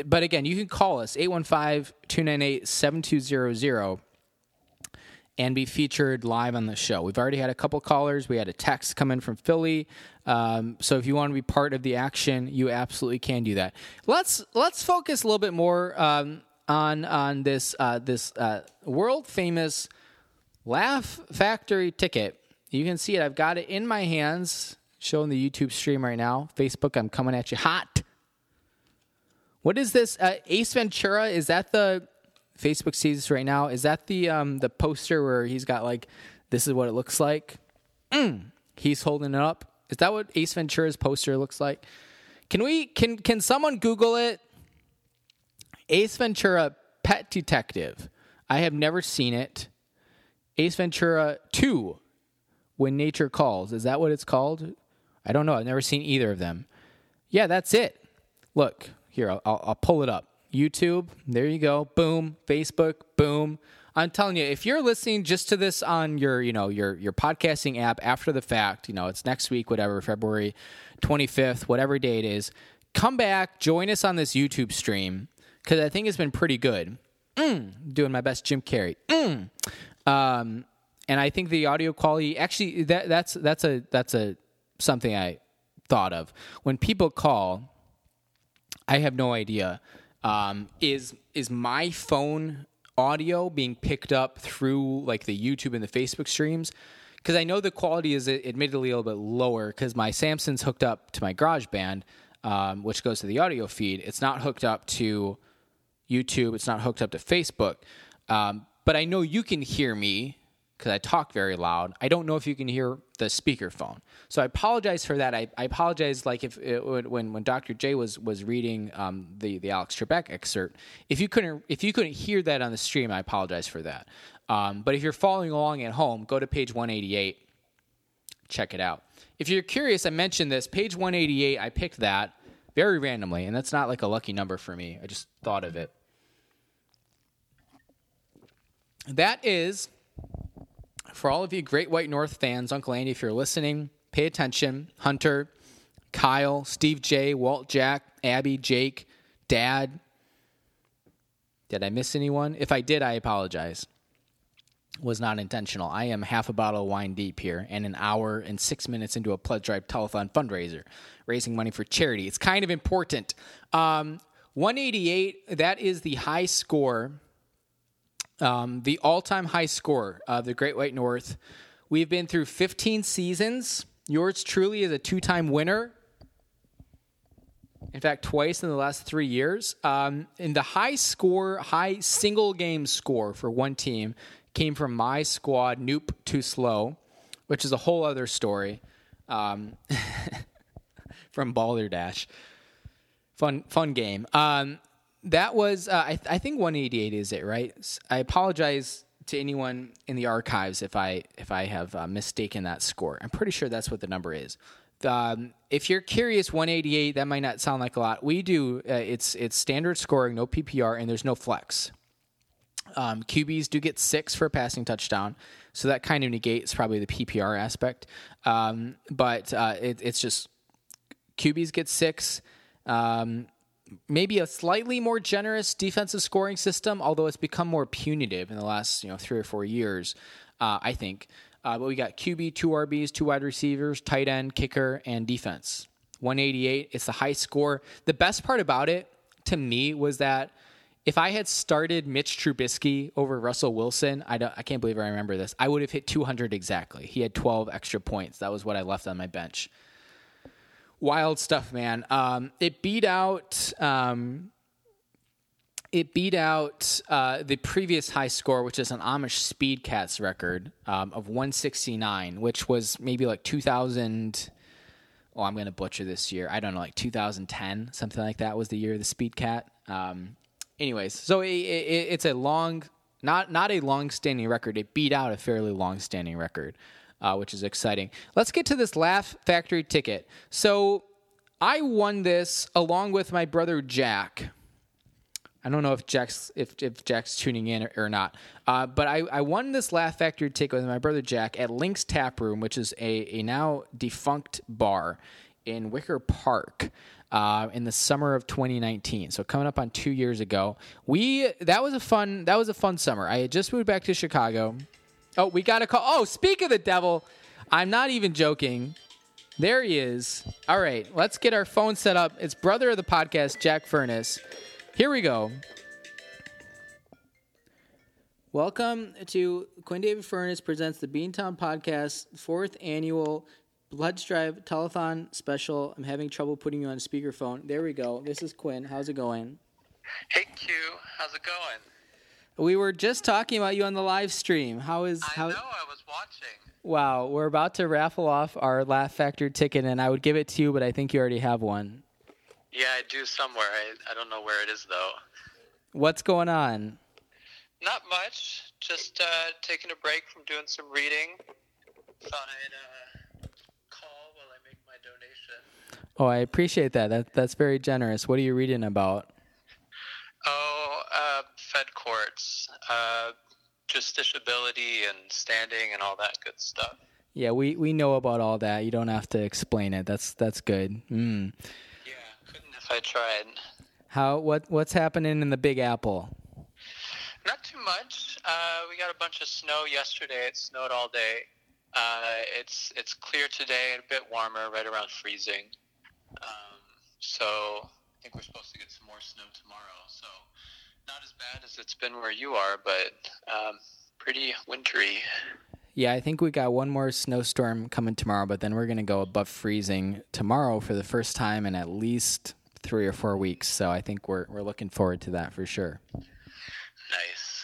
but again, you can call us 815 298 7200 and be featured live on the show. We've already had a couple callers. We had a text come in from Philly. Um, so if you want to be part of the action, you absolutely can do that. Let's let's focus a little bit more um, on on this uh, this uh, world famous Laugh Factory ticket. You can see it. I've got it in my hands, showing the YouTube stream right now. Facebook, I'm coming at you hot. What is this? Uh, Ace Ventura? Is that the Facebook sees this right now? Is that the um, the poster where he's got like this is what it looks like? Mm. He's holding it up. Is that what Ace Ventura's poster looks like? Can we can can someone Google it? Ace Ventura Pet Detective. I have never seen it. Ace Ventura 2 When Nature Calls. Is that what it's called? I don't know. I've never seen either of them. Yeah, that's it. Look, here, I'll, I'll pull it up. YouTube, there you go. Boom. Facebook, boom. I'm telling you, if you're listening just to this on your, you know, your your podcasting app after the fact, you know, it's next week, whatever, February 25th, whatever day it is, come back, join us on this YouTube stream because I think it's been pretty good. Mm, doing my best, Jim Carrey. Mm. Um, and I think the audio quality actually that that's that's a that's a something I thought of when people call. I have no idea. Um, is is my phone audio being picked up through like the YouTube and the Facebook streams? Because I know the quality is admittedly a little bit lower because my Samson's hooked up to my GarageBand, um, which goes to the audio feed. It's not hooked up to YouTube. It's not hooked up to Facebook. Um, but I know you can hear me because I talk very loud. I don't know if you can hear the speakerphone. So I apologize for that. I, I apologize, like if it, when when Dr. J was was reading um, the the Alex Trebek excerpt, if you couldn't if you couldn't hear that on the stream, I apologize for that. Um, but if you're following along at home, go to page 188, check it out. If you're curious, I mentioned this page 188. I picked that very randomly, and that's not like a lucky number for me. I just thought of it. That is for all of you Great White North fans, Uncle Andy, if you're listening, pay attention. Hunter, Kyle, Steve J, Walt Jack, Abby, Jake, Dad. Did I miss anyone? If I did, I apologize. Was not intentional. I am half a bottle of wine deep here and an hour and six minutes into a Pledge Drive telethon fundraiser, raising money for charity. It's kind of important. Um, 188, that is the high score um, the all time high score of the Great White North. We've been through 15 seasons. Yours truly is a two time winner. In fact, twice in the last three years. Um, and the high score, high single game score for one team came from my squad, Noop Too Slow, which is a whole other story um, from Balderdash. Fun, fun game. Um, that was uh, I, I think 188 is it right? I apologize to anyone in the archives if i if i have uh, mistaken that score. I'm pretty sure that's what the number is. Um, if you're curious 188 that might not sound like a lot. We do uh, it's it's standard scoring no ppr and there's no flex. Um, QBs do get six for a passing touchdown, so that kind of negates probably the PPR aspect. Um, but uh, it, it's just QBs get six. Um, maybe a slightly more generous defensive scoring system, although it's become more punitive in the last you know three or four years. Uh, I think. Uh, but we got QB, two RBs, two wide receivers, tight end, kicker, and defense. 188. It's the high score. The best part about it to me was that if I had started Mitch Trubisky over Russell Wilson, I, I can't believe I remember this. I would have hit 200 exactly. He had 12 extra points. That was what I left on my bench wild stuff, man. Um, it beat out. Um, it beat out uh, the previous high score, which is an Amish Speed Cats record um, of 169, which was maybe like 2000. Oh, I'm going to butcher this year. I don't know, like 2010, something like that was the year of the Speed Cat. Um, anyways, so it, it, it's a long, not not a long standing record. It beat out a fairly long standing record uh, which is exciting. Let's get to this Laugh Factory ticket. So I won this along with my brother Jack. I don't know if Jack's if, if Jack's tuning in or, or not, uh, but I, I won this Laugh Factory ticket with my brother Jack at Link's Tap Room, which is a, a now defunct bar in Wicker Park. Uh, in the summer of 2019. So coming up on two years ago, we that was a fun that was a fun summer. I had just moved back to Chicago Oh, we got a call. Oh, speak of the devil, I'm not even joking. There he is. All right, let's get our phone set up. It's brother of the podcast, Jack Furness. Here we go. Welcome to Quinn David Furness presents the Beantown Podcast, fourth annual Pledge Drive Telethon special. I'm having trouble putting you on speakerphone. There we go. This is Quinn. How's it going? Hey Q, how's it going? We were just talking about you on the live stream. How is I how? know I was watching. Wow, we're about to raffle off our Laugh Factory ticket, and I would give it to you, but I think you already have one. Yeah, I do somewhere. I, I don't know where it is though. What's going on? Not much. Just uh, taking a break from doing some reading. Thought I'd uh, call while I make my donation. Oh, I appreciate that. That that's very generous. What are you reading about? Oh, uh, courts, uh, justiciability and standing and all that good stuff. Yeah, we, we know about all that. You don't have to explain it. That's that's good. Mm. Yeah, couldn't if I tried. How what what's happening in the Big Apple? Not too much. Uh, we got a bunch of snow yesterday. It snowed all day. Uh, it's it's clear today and a bit warmer, right around freezing. Um, so I think we're supposed to get some more snow tomorrow. Not as bad as it's been where you are, but um, pretty wintry. Yeah, I think we got one more snowstorm coming tomorrow, but then we're gonna go above freezing tomorrow for the first time in at least three or four weeks. So I think we're we're looking forward to that for sure. Nice.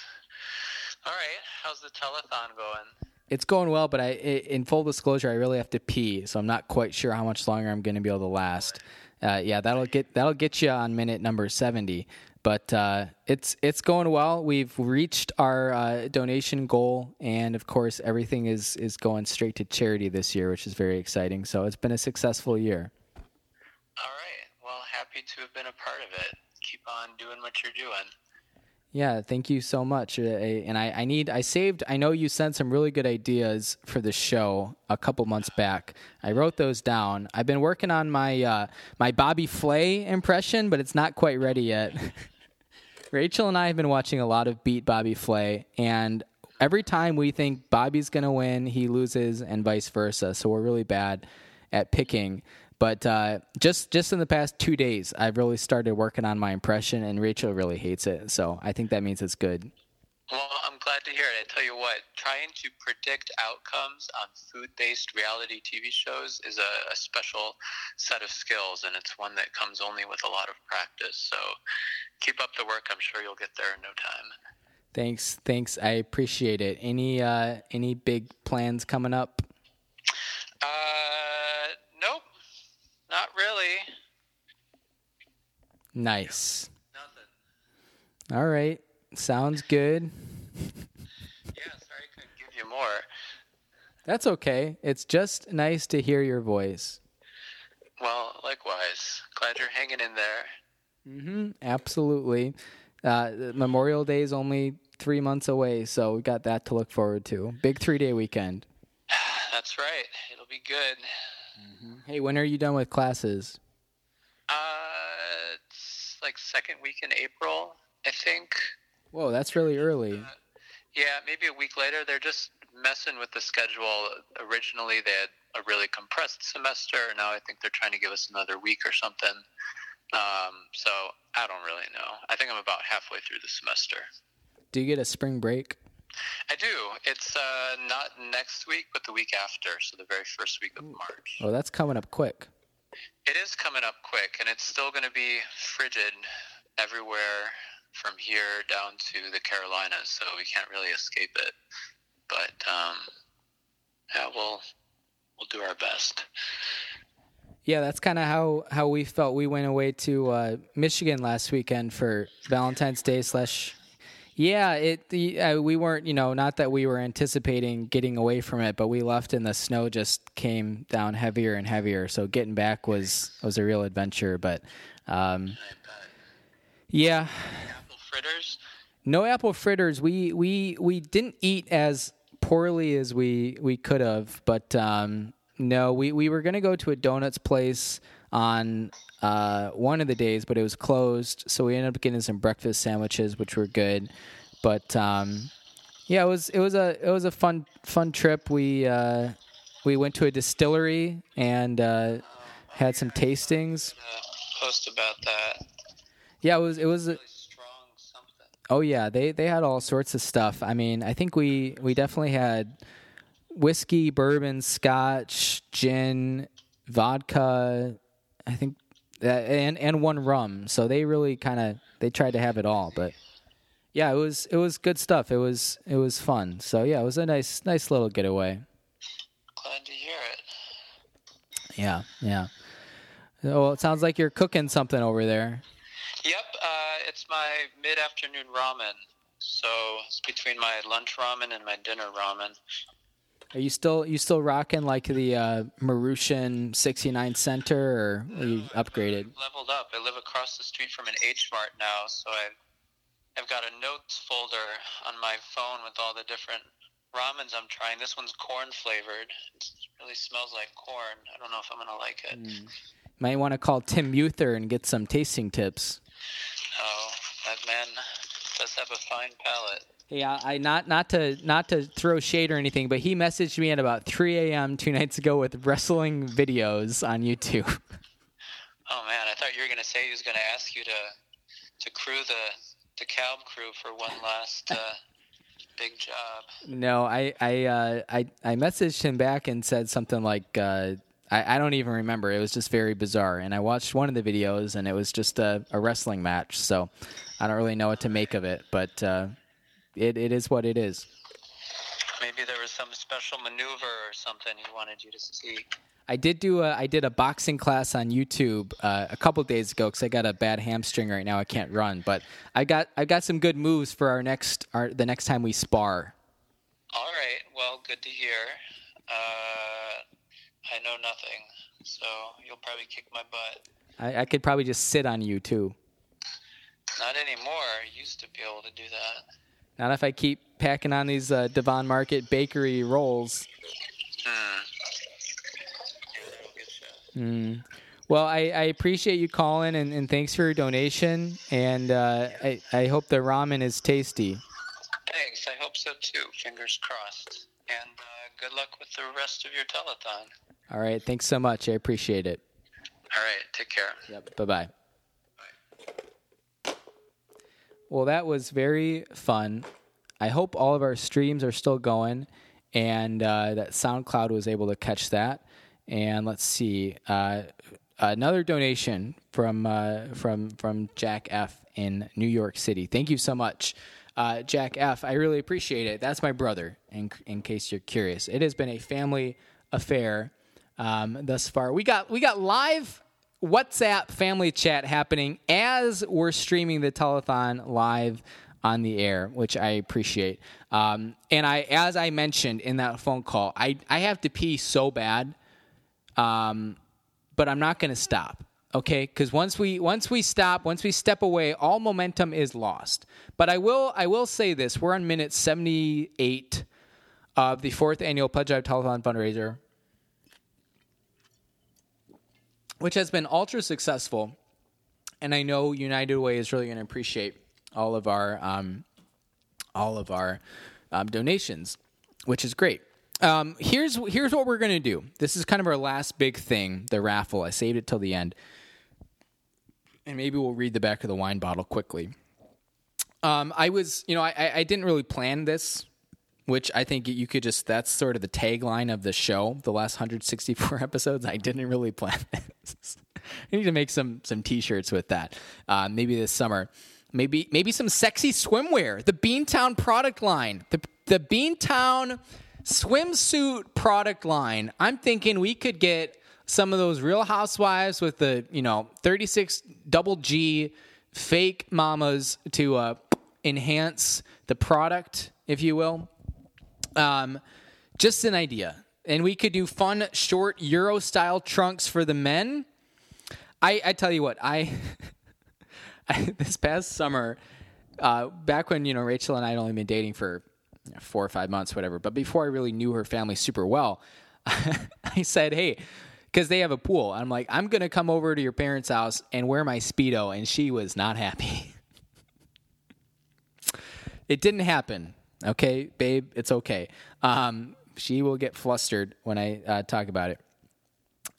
All right. How's the telethon going? It's going well, but I, i- in full disclosure, I really have to pee, so I'm not quite sure how much longer I'm going to be able to last. Uh, yeah, that'll get that'll get you on minute number seventy. But uh, it's it's going well. We've reached our uh, donation goal, and of course, everything is is going straight to charity this year, which is very exciting. So it's been a successful year. All right. Well, happy to have been a part of it. Keep on doing what you're doing. Yeah, thank you so much. Uh, And I, I need, I saved, I know you sent some really good ideas for the show a couple months back. I wrote those down. I've been working on my, uh, my Bobby Flay impression, but it's not quite ready yet. Rachel and I have been watching a lot of Beat Bobby Flay, and every time we think Bobby's going to win, he loses, and vice versa. So we're really bad at picking. But uh, just just in the past two days, I've really started working on my impression, and Rachel really hates it. So I think that means it's good. Well, I'm glad to hear it. I tell you what, trying to predict outcomes on food-based reality TV shows is a, a special set of skills, and it's one that comes only with a lot of practice. So, keep up the work. I'm sure you'll get there in no time. Thanks, thanks. I appreciate it. Any uh, any big plans coming up? Uh, nope, not really. Nice. Nothing. All right, sounds good. Yeah, sorry I couldn't give you more. That's okay. It's just nice to hear your voice. Well, likewise. Glad you're hanging in there. hmm Absolutely. Uh, Memorial Day is only three months away, so we got that to look forward to. Big three day weekend. That's right. It'll be good. Hey, when are you done with classes? Uh, it's like second week in April, I think. Whoa, that's really early. Yeah, maybe a week later. They're just messing with the schedule. Originally, they had a really compressed semester. Now I think they're trying to give us another week or something. Um, so I don't really know. I think I'm about halfway through the semester. Do you get a spring break? I do. It's uh, not next week, but the week after. So the very first week of March. Oh, that's coming up quick. It is coming up quick, and it's still going to be frigid everywhere from here down to the Carolinas, so we can't really escape it. But um, yeah, we'll we'll do our best. Yeah, that's kind of how how we felt. We went away to uh, Michigan last weekend for Valentine's Day slash. Yeah, it the, uh, we weren't you know not that we were anticipating getting away from it, but we left and the snow just came down heavier and heavier. So getting back was was a real adventure. But um, yeah, fritters. no apple fritters. We we we didn't eat as poorly as we we could have, but um, no, we we were gonna go to a donuts place on uh, one of the days, but it was closed. So we ended up getting some breakfast sandwiches, which were good. But um, Yeah, it was it was a it was a fun fun trip. We uh, we went to a distillery and uh, had some tastings. Post about that. Yeah, it was it was. A, Really strong something. Oh yeah, they they had all sorts of stuff. I mean, I think we we definitely had whiskey, bourbon, scotch, gin, vodka. I think uh, and and one rum. So they really kind of they tried to have it all, but yeah, it was it was good stuff. It was it was fun. So yeah, it was a nice nice little getaway. Glad to hear it. Yeah, yeah. Well, it sounds like you're cooking something over there. Yep, uh, it's my mid-afternoon ramen. So it's between my lunch ramen and my dinner ramen. Are you still you still rocking like the uh, Maruchan 69 Center, or are you upgraded? Leveled up. I live across the street from an H Mart now, so I've I've got a notes folder on my phone with all the different ramens I'm trying. This one's corn flavored. It really smells like corn. I don't know if I'm gonna like it. Might want to call Tim Uther and get some tasting tips. Oh, that man does have a fine palate. Hey, I, I not not to not to throw shade or anything, but he messaged me at about 3 a.m. two nights ago with wrestling videos on YouTube. Oh man, I thought you were gonna say he was gonna ask you to to crew the the Calb crew for one last uh, big job. No, I I uh, I I messaged him back and said something like uh, I I don't even remember. It was just very bizarre. And I watched one of the videos and it was just a, a wrestling match. So I don't really know what to make of it, but uh, it it is what it is. Maybe there was some special maneuver or something he wanted you to see. I did do a I did a boxing class on YouTube uh, a couple days ago because I got a bad hamstring right now. I can't run, but I got I got some good moves for our next our the next time we spar. All right, well, good to hear. Uh, I know nothing, so you'll probably kick my butt. I, I could probably just sit on you too. Not anymore. I used to be able to do that. Not if I keep packing on these uh, Devon Market bakery rolls. Yeah, that'll get you. Mm. Well, I, I appreciate you calling and, and thanks for your donation. And uh, I, I hope the ramen is tasty. Thanks. I hope so too. Fingers crossed. And uh, good luck with the rest of your telethon. All right. Thanks so much. I appreciate it. All right. Take care. Yep. Bye bye. Well, that was very fun. I hope all of our streams are still going and uh, that SoundCloud was able to catch that. And let's see. Uh, another donation from uh, from from Jack F in New York City. Thank you so much, uh, Jack F. I really appreciate it. That's my brother. In in case you're curious, it has been a family affair um, thus far. We got we got live WhatsApp family chat happening as we're streaming the telethon live on the air, which I appreciate. Um, and I, as I mentioned in that phone call, I I have to pee so bad um, but I'm not going to stop. Okay, because once we once we stop, once we step away, all momentum is lost. But I will I will say this: we're on minute 78 of the fourth annual Pledge Drive Telethon fundraiser, which has been ultra successful. And I know United Way is really going to appreciate all of our um, all of our um, donations, which is great. Um, here's here's what we're gonna do. This is kind of our last big thing, the raffle. I saved it till the end, and maybe we'll read the back of the wine bottle quickly. Um, I was, you know, I, I didn't really plan this, which I think you could just. That's sort of the tagline of the show. The last 164 episodes, I didn't really plan this. I need to make some some t-shirts with that. Uh, maybe this summer. Maybe maybe some sexy swimwear. The Beantown product line. The the Beantown swimsuit product line. I'm thinking we could get some of those real housewives with the, you know, 36 double G fake mamas to uh, enhance the product, if you will. Um, just an idea. And we could do fun, short Euro style trunks for the men. I, I tell you what, I, this past summer, uh, back when you know Rachel and I had only been dating for four or five months, whatever. But before I really knew her family super well, I said, "Hey." Because they have a pool. I'm like, I'm to come over to your parents' house and wear my Speedo. And she was not happy. it didn't happen. Okay, babe, it's okay. Um, she will get flustered when I uh, talk about it.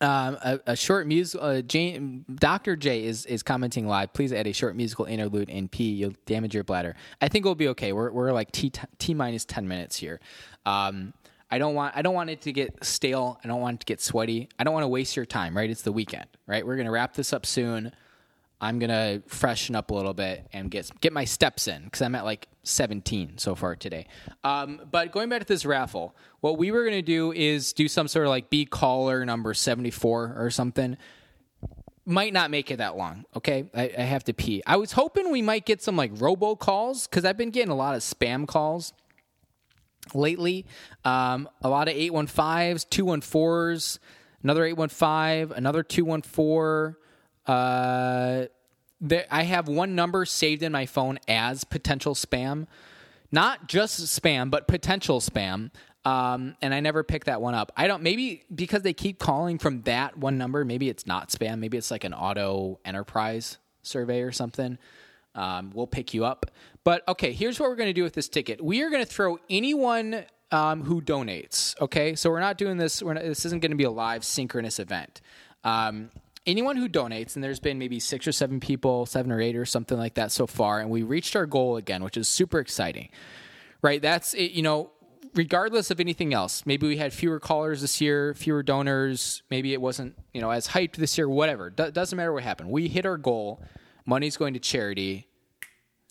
Um, a, a, short musical. Uh, Dr. J is, is commenting live. Please add a short musical interlude in P. You'll damage your bladder. I think we'll be okay. We're, we're like T, T minus 10 minutes here. Um, I don't want I don't want it to get stale. I don't want it to get sweaty. I don't want to waste your time, right? It's the weekend, right? We're gonna wrap this up soon. I'm gonna freshen up a little bit and get get my steps in because I'm at like 17 so far today. Um, but going back to this raffle, what we were gonna do is do some sort of like be caller number 74 or something. Might not make it that long. Okay, I, I have to pee. I was hoping we might get some like robo calls because I've been getting a lot of spam calls lately. Um, a lot of 815s, 214s, another 815, another 214. Uh, there, I have one number saved in my phone as potential spam. Not just spam, but potential spam. Um, and I never pick that one up. I don't, maybe because they keep calling from that one number, maybe it's not spam. Maybe it's like an auto enterprise survey or something. Um, we'll pick you up. But okay, here's what we're going to do with this ticket. We are going to throw anyone um, who donates. Okay, so we're not doing this. Not, this isn't going to be a live synchronous event. Um, anyone who donates, and there's been maybe six or seven people, seven or eight or something like that so far, and we reached our goal again, which is super exciting. Right? That's it. You know, regardless of anything else, maybe we had fewer callers this year, fewer donors. Maybe it wasn't you know as hyped this year. Whatever. Doesn't matter what happened. We hit our goal. Money's going to charity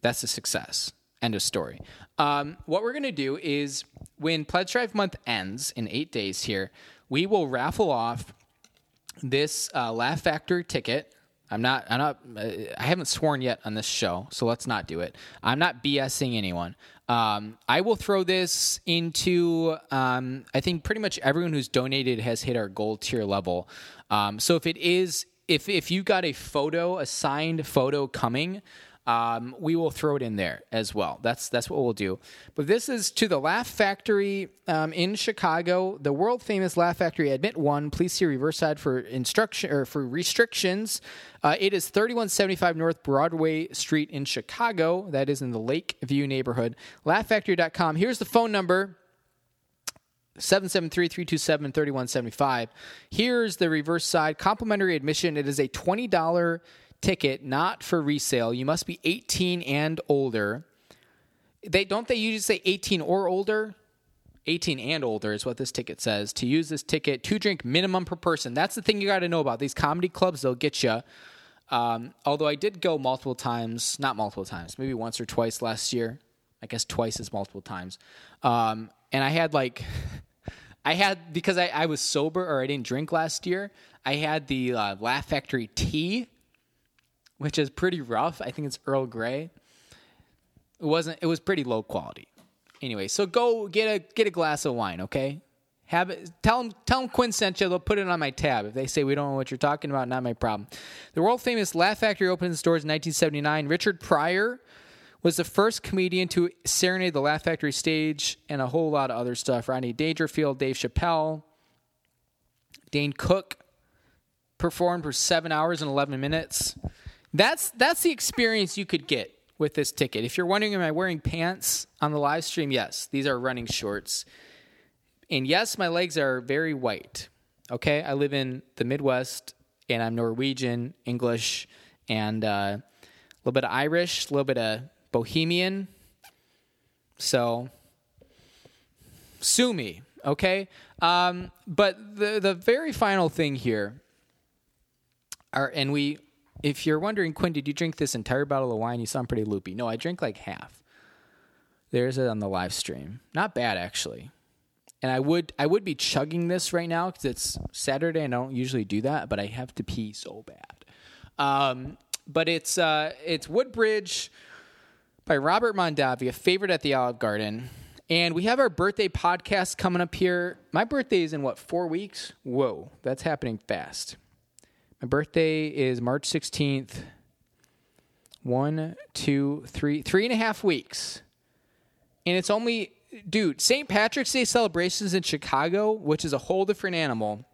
that's a success. End of story. Um, what we're going to do is when Pledge Drive month ends in eight days here, we will raffle off this uh, Laugh Factory ticket. I'm not, I'm not, uh, I haven't sworn yet on this show, so let's not do it. I'm not BSing anyone. Um, I will throw this into, um, I think pretty much everyone who's donated has hit our gold tier level. Um, so if it is, if, if you got a photo, a signed photo coming, um, we will throw it in there as well. That's that's what we'll do. But this is to the Laugh Factory um, in Chicago, the world famous Laugh Factory. Admit one. Please see reverse side for instruction or for restrictions. Uh, it is 3175 North Broadway Street in Chicago. That is in the Lakeview neighborhood. LaughFactory.com. Here's the phone number. 773-327-3175. Here's the reverse side. Complimentary admission. It is a $20 ticket not for resale. You must be 18 and older. They don't they usually say 18 or older? 18 and older is what this ticket says. To use this ticket, two drink minimum per person. That's the thing you got to know about these comedy clubs. They'll get you. Um, although I did go multiple times, not multiple times, maybe once or twice last year. I guess twice is multiple times. Um, and I had like, I had because I, I was sober or I didn't drink last year. I had the uh, Laugh Factory tea which is pretty rough. I think it's Earl Grey. It wasn't. It was pretty low quality. Anyway, so go get a get a glass of wine, okay? Have it. Tell them tell them Quinn sent you. They'll put it on my tab. If they say we don't know what you're talking about, not my problem. The world famous Laugh Factory opened its doors in 1979. Richard Pryor was the first comedian to serenade the Laugh Factory stage, and a whole lot of other stuff. Rodney Dangerfield, Dave Chappelle, Dane Cook performed for seven hours and 11 minutes. That's that's the experience you could get with this ticket. If you're wondering, am I wearing pants on the live stream? Yes, these are running shorts. And yes, my legs are very white. Okay, I live in the Midwest, and I'm Norwegian, English, and uh, a little bit of Irish, a little bit of Bohemian. So, sue me, okay? Um, but the the very final thing here are, and we if you're wondering, Quinn, did you drink this entire bottle of wine? You sound pretty loopy. No, I drank like half. There's it on the live stream. Not bad actually. And I would I would be chugging this right now because it's Saturday and I don't usually do that, but I have to pee so bad. Um, but it's uh, it's Woodbridge by Robert Mondavi, a favorite at the Olive Garden. And we have our birthday podcast coming up here. My birthday is in what, four weeks? Whoa, that's happening fast. My birthday is March 16th. One, two, three, three and a half weeks. And it's only, dude, St. Patrick's Day celebrations in Chicago, which is a whole different animal.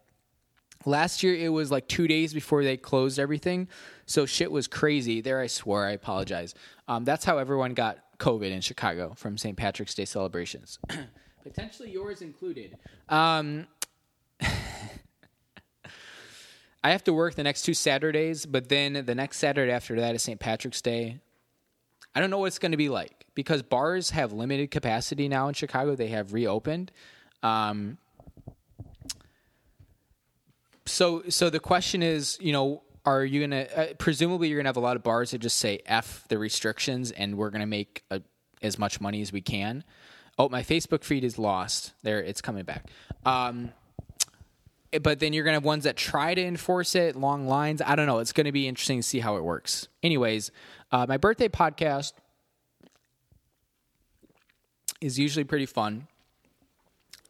Last year it was like two days before they closed everything. So shit was crazy. There I swore, I apologize. Um, that's how everyone got COVID in Chicago from St. Patrick's Day celebrations, potentially yours included. Um, I have to work the next two Saturdays, but then the next Saturday after that is St. Patrick's Day. I don't know what it's going to be like because bars have limited capacity now in Chicago. They have reopened. Um, so, so the question is, you know, are you gonna? Uh, presumably, you're gonna have a lot of bars that just say "f the restrictions" and we're gonna make a, as much money as we can. Oh, my Facebook feed is lost. There, it's coming back. Um, but then you're gonna have ones that try to enforce it, long lines. I don't know. It's gonna be interesting to see how it works. Anyways, uh, my birthday podcast is usually pretty fun.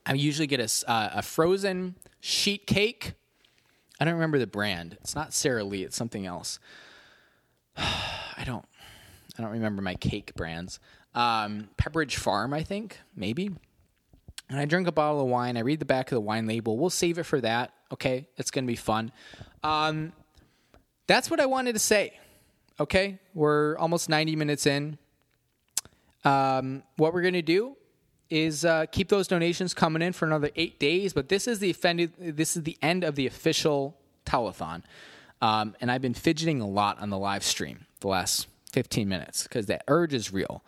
I usually get a, uh, a frozen sheet cake. I don't remember the brand. It's not Sara Lee. It's something else. I don't. I don't remember my cake brands. Um, Pepperidge Farm, I think, maybe. And I drink a bottle of wine. I read the back of the wine label. We'll save it for that. Okay, it's gonna be fun. Um, that's what I wanted to say. Okay, we're almost 90 minutes in. Um, what we're gonna do is uh, keep those donations coming in for another eight days. But this is the offended. This is the end of the official telethon, um, and I've been fidgeting a lot on the live stream the last 15 minutes because that urge is real.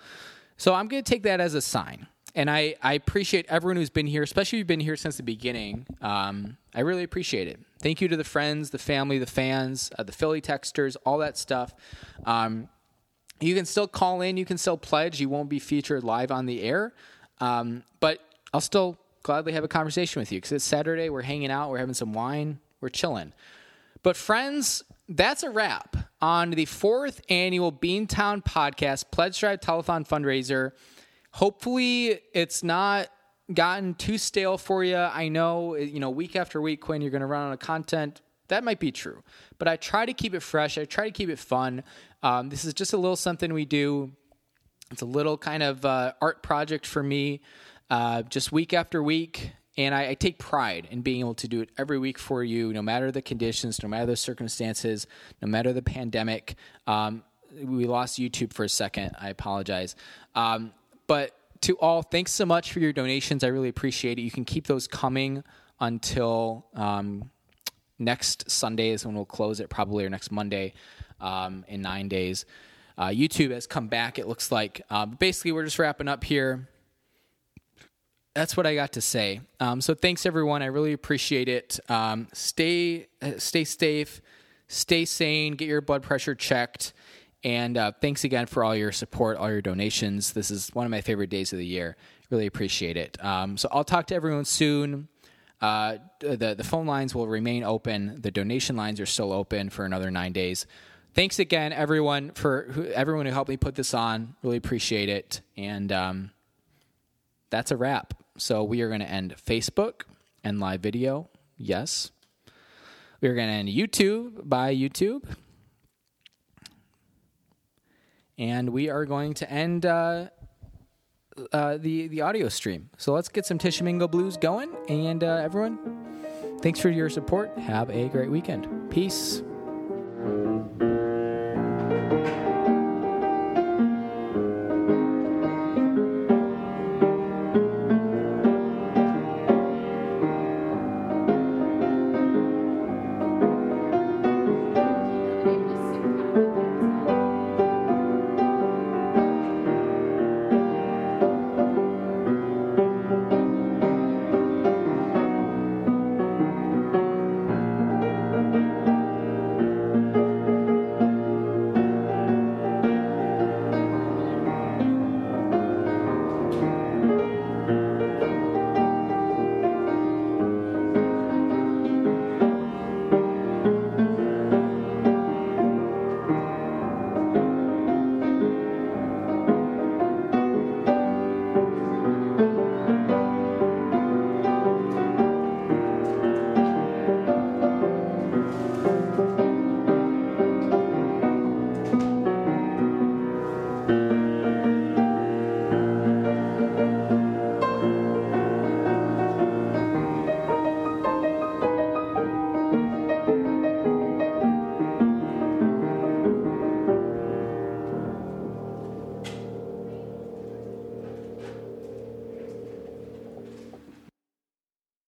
So I'm going to take that as a sign. And I, I appreciate everyone who's been here, especially if you've been here since the beginning. Um, I really appreciate it. Thank you to the friends, the family, the fans, uh, the Philly texters, all that stuff. Um, you can still call in, you can still pledge. You won't be featured live on the air. Um, but I'll still gladly have a conversation with you because it's Saturday. We're hanging out, we're having some wine, we're chilling. But, friends, that's a wrap on the fourth annual Beantown podcast Pledge Drive Telethon fundraiser. Hopefully, it's not gotten too stale for you. I know, you know, week after week, Quinn, you're going to run out of content. That might be true, but I try to keep it fresh. I try to keep it fun. Um, this is just a little something we do. It's a little kind of uh, art project for me, uh, just week after week. And I, I, take pride in being able to do it every week for you, no matter the conditions, no matter the circumstances, no matter the pandemic. Um, we lost YouTube for a second. I apologize. Um, but to all, thanks so much for your donations. I really appreciate it. You can keep those coming until um, next Sunday is when we'll close it, probably, or next Monday um, in nine days. Uh, YouTube has come back, it looks like. Uh, basically, we're just wrapping up here that's what I got to say. Um, so thanks everyone. I really appreciate it. Um, stay uh, stay safe, stay sane, get your blood pressure checked, and uh, thanks again for all your support, all your donations. This is one of my favorite days of the year. Really appreciate it. Um, so I'll talk to everyone soon. Uh, the the phone lines will remain open. The donation lines are still open for another nine days. Thanks again, everyone, for who, everyone who helped me put this on. Really appreciate it. And um, that's a wrap. So we are going to end Facebook and live video. Yes. We are going to end YouTube by YouTube. And we are going to end uh, uh, the, the audio stream. So let's get some Tishomingo Blues going. And uh, everyone, thanks for your support. Have a great weekend. Peace.